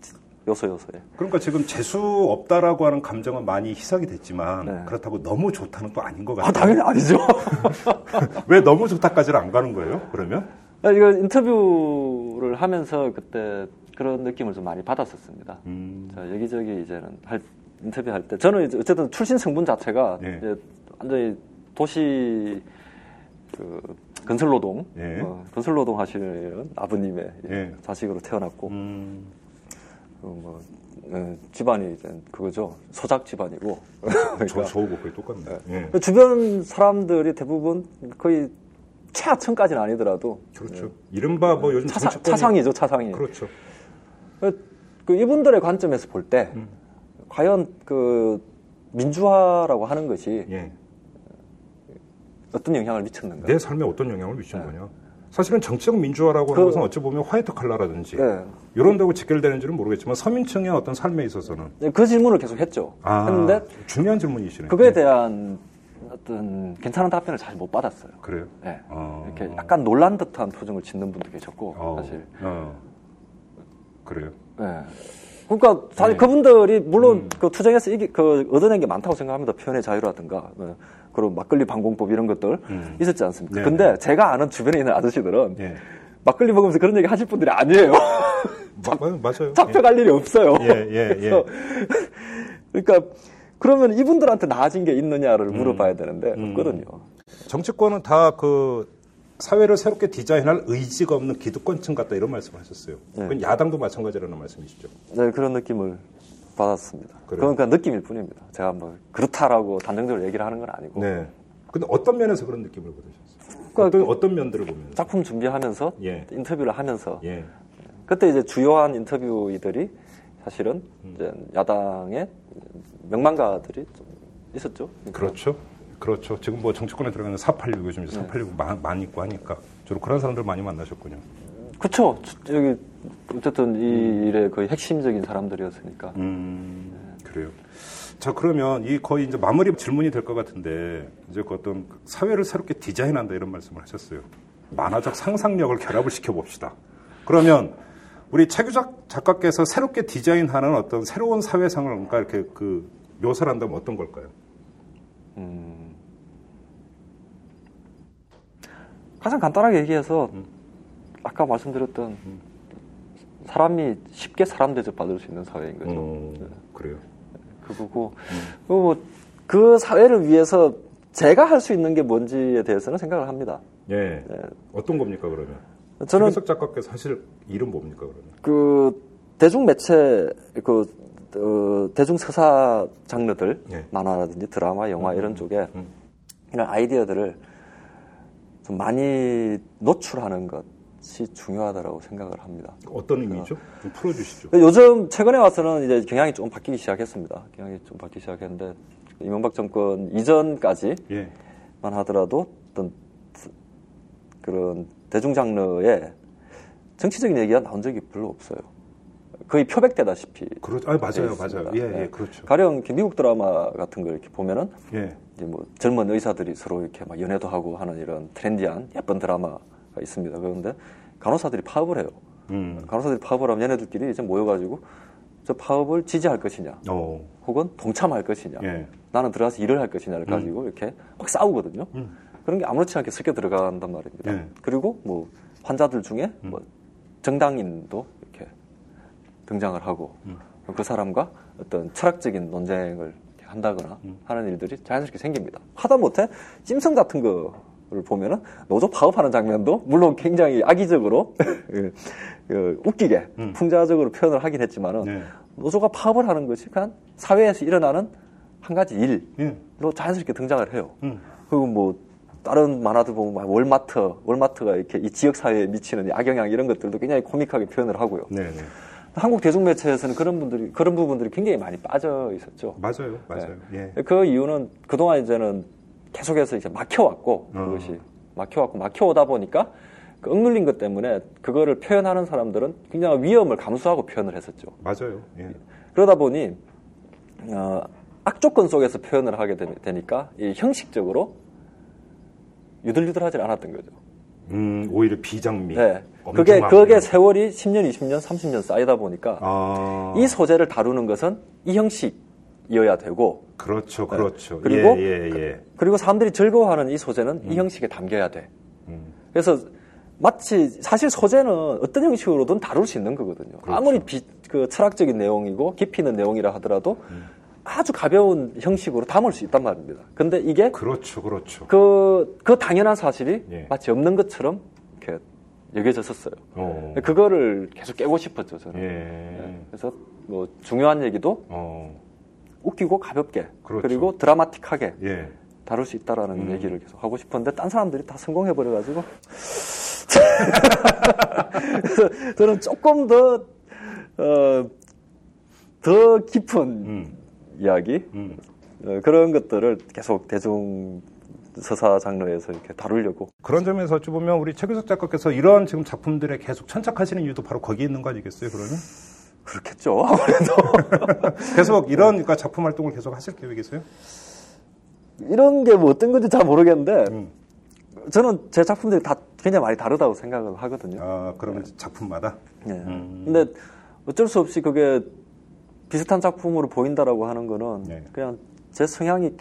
거죠. 음. 요소 요소에. 그러니까 지금 재수 없다라고 하는 감정은 많이 희석이 됐지만 네. 그렇다고 너무 좋다는 또 아닌 것 같아요. 아, 당연히 아니죠. 왜 너무 좋다까지는 안 가는 거예요? 그러면? 아, 이거 인터뷰를 하면서 그때 그런 느낌을 좀 많이 받았었습니다. 음. 자, 여기저기 이제는 할, 인터뷰할 때 저는 이제 어쨌든 출신 성분 자체가 예. 이제 완전히 도시 그 건설노동, 예. 어, 건설노동 하시는 아버님의 예. 자식으로 태어났고 음. 그리고 뭐 예, 집안이 이제 그거죠 소작 집안이고 그러니까 저, 저하고 거의 똑같네. 예. 주변 사람들이 대부분 거의 최하층까지는 아니더라도 그렇죠. 이른바 뭐 요즘 차상, 정치권이- 차상이죠 차상이. 그렇죠. 그 이분들의 관점에서 볼때 음. 과연 그 민주화라고 하는 것이 예. 어떤 영향을 미쳤는가? 내 삶에 어떤 영향을 미치는 거냐. 사실은 정치적 민주화라고 하는 그- 것은 어찌 보면 화이트 칼라라든지 네. 이런 데고 직결되는지는 모르겠지만 서민층의 어떤 삶에 있어서는 그 질문을 계속 했죠. 아, 했는데 중요한 질문이시네요. 그거에 예. 대한 어떤 괜찮은 답변을 잘 못 받았어요. 그래요. 네. 어. 이렇게 약간 놀란 듯한 표정을 짓는 분도 계셨고 어, 사실. 어. 그래요. 네. 그러니까 사실 네. 그분들이 물론 음. 그 투쟁에서 이기, 그 얻어낸 게 많다고 생각합니다. 표현의 자유라든가 네. 그리고 막걸리 방공법 이런 것들 음. 있었지 않습니까? 네. 근데 제가 아는 주변에 있는 아저씨들은 예. 막걸리 먹으면서 그런 얘기 하실 분들이 아니에요. 마- 마- 맞아요. 잡혀갈 일이 없어요. 예, 예, 그래서 그러니까 그러면 이분들한테 나아진 게 있느냐를 음. 물어봐야 되는데 없거든요. 예. 정치권은 다 그 사회를 새롭게 디자인할 의지가 없는 기득권층 같다 이런 말씀하셨어요. 네. 그건 야당도 마찬가지라는 말씀이시죠. 네, 그런 느낌을 받았습니다. 그래요? 그냥 느낌일 뿐입니다. 제가 뭐 그렇다라고 단정적으로 얘기를 하는 건 아니고 네. 근데 어떤 면에서 그런 느낌을 받으셨어요? 그러니까 어떤 어떤 면들을 보면서? 작품 준비하면서 예. 인터뷰를 하면서 예. 그때 이제 주요한 인터뷰이들이 사실은 음. 이제 야당의 명망가들이 좀 있었죠. 그러니까 그렇죠. 그렇죠. 지금 뭐 정치권에 들어가는 486 요즘 네. 이제 486 많, 많이 있고 하니까 주로 그런 사람들 많이 만나셨군요. 그렇죠. 여기 어쨌든 이 일의 거의 핵심적인 사람들이었으니까. 음, 그래요. 자, 그러면 이 거의 이제 마무리 질문이 될 것 같은데, 이제 그 어떤 사회를 새롭게 디자인한다 이런 말씀을 하셨어요. 만화적 상상력을 결합을 시켜 봅시다. 그러면 우리 최규작 작가께서 새롭게 디자인하는 어떤 새로운 사회상을 그러니까 이렇게 그 묘사를 한다면 어떤 걸까요? 음. 가장 간단하게 얘기해서 음. 아까 말씀드렸던 사람이 쉽게 사람 대접 받을 수 있는 사회인 거죠. 어, 그래요. 그거고 음. 뭐그 사회를 위해서 제가 할 수 있는 게 뭔지에 대해서는 생각을 합니다. 예. 네. 어떤 겁니까, 그러면? 저는 최규석 작가께서 하실 일은 뭡니까, 그러면? 그 대중 매체 그 어, 대중 서사 장르들 예. 만화라든지 드라마, 영화 이런 쪽에 음. 이런 아이디어들을 좀 많이 노출하는 것이 중요하다고 생각을 합니다. 어떤 의미죠? 좀 풀어주시죠. 요즘 최근에 와서는 이제 경향이 좀 바뀌기 시작했습니다. 경향이 좀 바뀌기 시작했는데 이명박 정권 이전까지만 예. 하더라도 어떤 그런 대중 장르에 정치적인 얘기가 나온 적이 별로 없어요. 거의 표백되다시피. 그렇, 아 맞아요, 맞아요. 예, 예, 그렇죠. 가령 이렇게 미국 드라마 같은 걸 이렇게 보면은 예. 이제 뭐 젊은 의사들이 서로 이렇게 막 연애도 하고 하는 이런 트렌디한 예쁜 드라마가 있습니다. 그런데 간호사들이 파업을 해요. 음. 간호사들이 파업을 하면 얘네들끼리 이제 모여가지고 저 파업을 지지할 것이냐, 어. 혹은 동참할 것이냐, 예. 나는 들어가서 일을 할 것이냐를 가지고 이렇게 막 싸우거든요. 음. 그런 게 아무렇지 않게 섞여 들어간단 말입니다. 예. 그리고 뭐 환자들 중에 음. 뭐 정당인도 이렇게 등장을 하고 음. 그 사람과 어떤 철학적인 논쟁을 한다거나 음. 하는 일들이 자연스럽게 생깁니다. 하다 못해 찜성 같은 거 를 보면은 노조 파업하는 장면도 물론 굉장히 악의적으로 그, 그 웃기게 음. 풍자적으로 표현을 하긴 했지만은 네. 노조가 파업을 하는 것이 그냥 사회에서 일어나는 한 가지 일로 예. 자연스럽게 등장을 해요. 음. 그리고 뭐 다른 만화들 보면 막 월마트, 월마트가 이렇게 이 지역 사회에 미치는 이 악영향 이런 것들도 굉장히 코믹하게 표현을 하고요. 네, 네. 한국 대중매체에서는 그런 분들이 그런 부분들이 굉장히 많이 빠져 있었죠. 맞아요, 맞아요. 예. 그 이유는 그동안 이제는 계속해서 이제 막혀왔고 어. 그것이 막혀왔고 막혀오다 보니까 그 억눌린 것 때문에 그거를 표현하는 사람들은 굉장히 위험을 감수하고 표현을 했었죠. 맞아요. 예. 그러다 보니 어, 악조건 속에서 표현을 하게 되, 되니까 이 형식적으로 유들유들하지 않았던 거죠. 음, 오히려 비장미. 네. 그게. 그게 세월이 10년, 20년, 30년 쌓이다 보니까 아. 이 소재를 다루는 것은 이 형식 이어야 되고 그렇죠, 그렇죠. 네. 그리고 예, 예, 예. 그 리고 사람들이 즐거워하는 이 소재는 이 형식에 담겨야 돼. 음. 그래서 마치 사실 소재는 어떤 형식으로든 다룰 수 있는 거거든요. 그렇죠. 아무리 비, 그 철학적인 내용이고 깊이 있는 내용이라 하더라도 음. 아주 가벼운 형식으로 담을 수 있단 말입니다. 근데 이게 그렇죠, 그렇죠. 그, 그 당연한 사실이 예. 마치 없는 것처럼 이렇게 여겨졌었어요. 어. 그거를 계속 깨고 싶었죠, 저는. 예. 네. 그래서 뭐 중요한 얘기도 어. 웃기고 가볍게 그렇죠. 그리고 드라마틱하게 예. 다룰 수 있다라는 음. 얘기를 계속 하고 싶었는데 딴 사람들이 다 성공해 버려 가지고 그래서 저는 조금 더, 어, 더 깊은 음. 이야기 음. 어, 그런 것들을 계속 대중 서사 장르에서 이렇게 다루려고 그런 점에서 어찌 보면 우리 최규석 작가께서 이런 지금 작품들에 계속 천착하시는 이유도 바로 거기에 있는 거 아니겠어요, 그러면? 그렇겠죠 아무래도 계속 이런 그러니까 작품 활동을 계속 하실 계획이세요? 이런 게 뭐 어떤 건지 잘 모르겠는데 음. 저는 제 작품들이 다 굉장히 많이 다르다고 생각을 하거든요. 아, 그러면 작품마다? 예. 음. 근데 어쩔 수 없이 그게 비슷한 작품으로 보인다라고 하는 거는 네. 그냥 제 성향이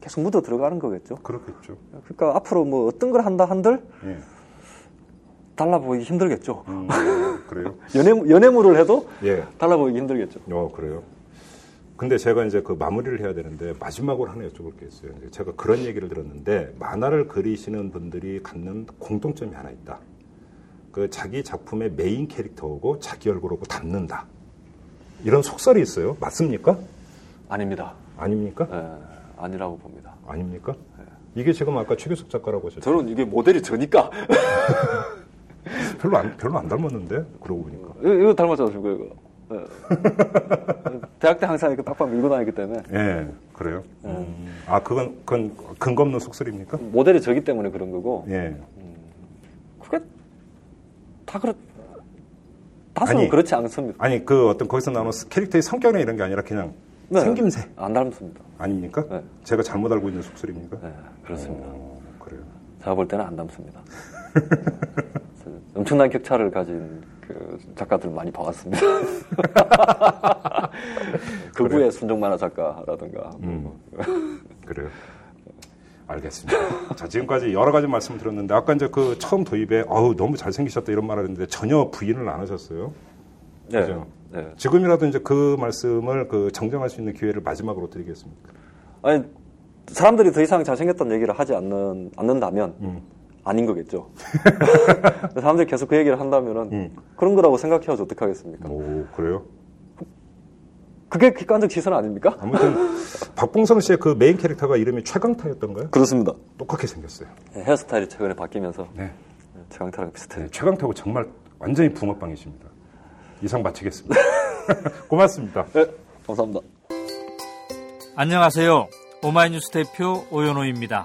계속 묻어 들어가는 거겠죠. 그렇겠죠. 그러니까 앞으로 뭐 어떤 걸 한다 한들 예. 달라 보이기 힘들겠죠. 음, 그래요? 연애 연애물을 해도 예. 달라 보이기 힘들겠죠. 어, 그래요. 근데 제가 이제 그 마무리를 해야 되는데 마지막으로 하나 여쭤볼 게 있어요. 제가 그런 얘기를 들었는데 만화를 그리시는 분들이 갖는 공통점이 하나 있다. 그 자기 작품의 메인 캐릭터고 자기 얼굴하고 닮는다. 이런 속설이 있어요. 맞습니까? 아닙니다. 아닙니까? 예, 아니라고 봅니다. 아닙니까? 이게 지금 아까 최규석 작가라고 하셨죠. 저는 이게 모델이 저니까 별로 안, 별로 안 닮았는데? 그러고 보니까. 이거, 이거 닮았잖아요, 이거. 이거. 예. 대학 때 항상 이렇게 빡빡 밀고 다니기 때문에 예, 그래요. 음. 아, 그건, 그건 근거 없는 속설입니까? 모델이 저기 때문에 그런 거고 예. 그게 다 그렇 다수는 아니. 그렇지 않습니다. 아니, 그 어떤 거기서 나오는 캐릭터의 성격이나 이런 게 아니라 그냥 네. 생김새 안 닮습니다. 아닙니까? 네. 제가 잘못 알고 있는 속설입니까? 네, 그렇습니다. 어, 그래요. 제가 볼 때는 안 닮습니다. 엄청난 격차를 가진 그 작가들 많이 봐왔습니다. 극우의 순정 만화 작가라든가. 음. 그래요. 알겠습니다. 자, 지금까지 여러 가지 말씀 들었는데, 아까 이제 그 처음 도입에, 아우, 너무 잘생기셨다 이런 말을 했는데, 전혀 부인을 안 하셨어요. 네. 그죠? 네. 지금이라도 이제 그 말씀을 그 정정할 수 있는 기회를 마지막으로 드리겠습니다. 아니 사람들이 더 이상 잘생겼다는 얘기를 하지 않는 않는다면 음. 아닌 거겠죠. 사람들이 계속 그 얘기를 한다면은 음. 그런 거라고 생각해야지 어떡하겠습니까? 오, 그래요? 그게 객관적 시선 아닙니까? 아무튼, 박봉성 씨의 그 메인 캐릭터가 이름이 최강타였던가요? 그렇습니다. 똑같게 생겼어요. 네, 헤어스타일이 최근에 바뀌면서 네. 최강타랑 비슷해요. 네, 최강타고 정말 완전히 붕어빵이십니다. 이상 마치겠습니다. 고맙습니다. 네, 감사합니다. 안녕하세요. 오마이뉴스 대표 오연호입니다.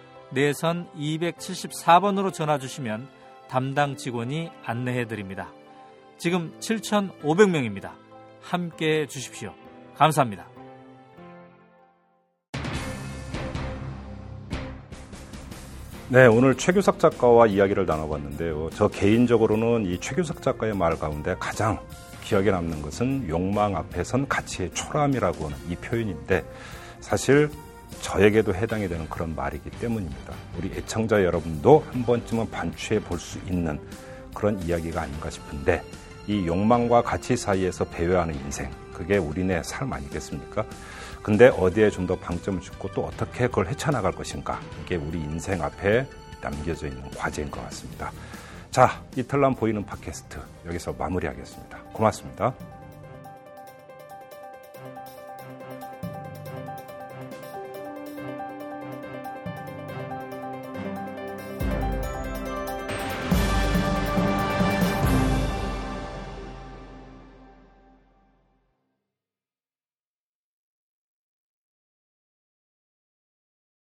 내선 274번으로 전화 주시면 담당 직원이 안내해 드립니다. 지금 7,500명입니다. 함께 해 주십시오. 감사합니다. 네, 오늘 최규석 작가와 이야기를 나눠봤는데요. 저 개인적으로는 이 최규석 작가의 말 가운데 가장 기억에 남는 것은 욕망 앞에선 가치의 초람이라고 하는 이 표현인데 사실 저에게도 해당이 되는 그런 말이기 때문입니다. 우리 애청자 여러분도 한 번쯤은 반추해 볼 수 있는 그런 이야기가 아닌가 싶은데 이 욕망과 가치 사이에서 배회하는 인생 그게 우리네 삶 아니겠습니까? 근데 어디에 좀 더 방점을 짓고 또 어떻게 그걸 헤쳐나갈 것인가 이게 우리 인생 앞에 남겨져 있는 과제인 것 같습니다. 자, 이틀남 보이는 팟캐스트 여기서 마무리하겠습니다. 고맙습니다.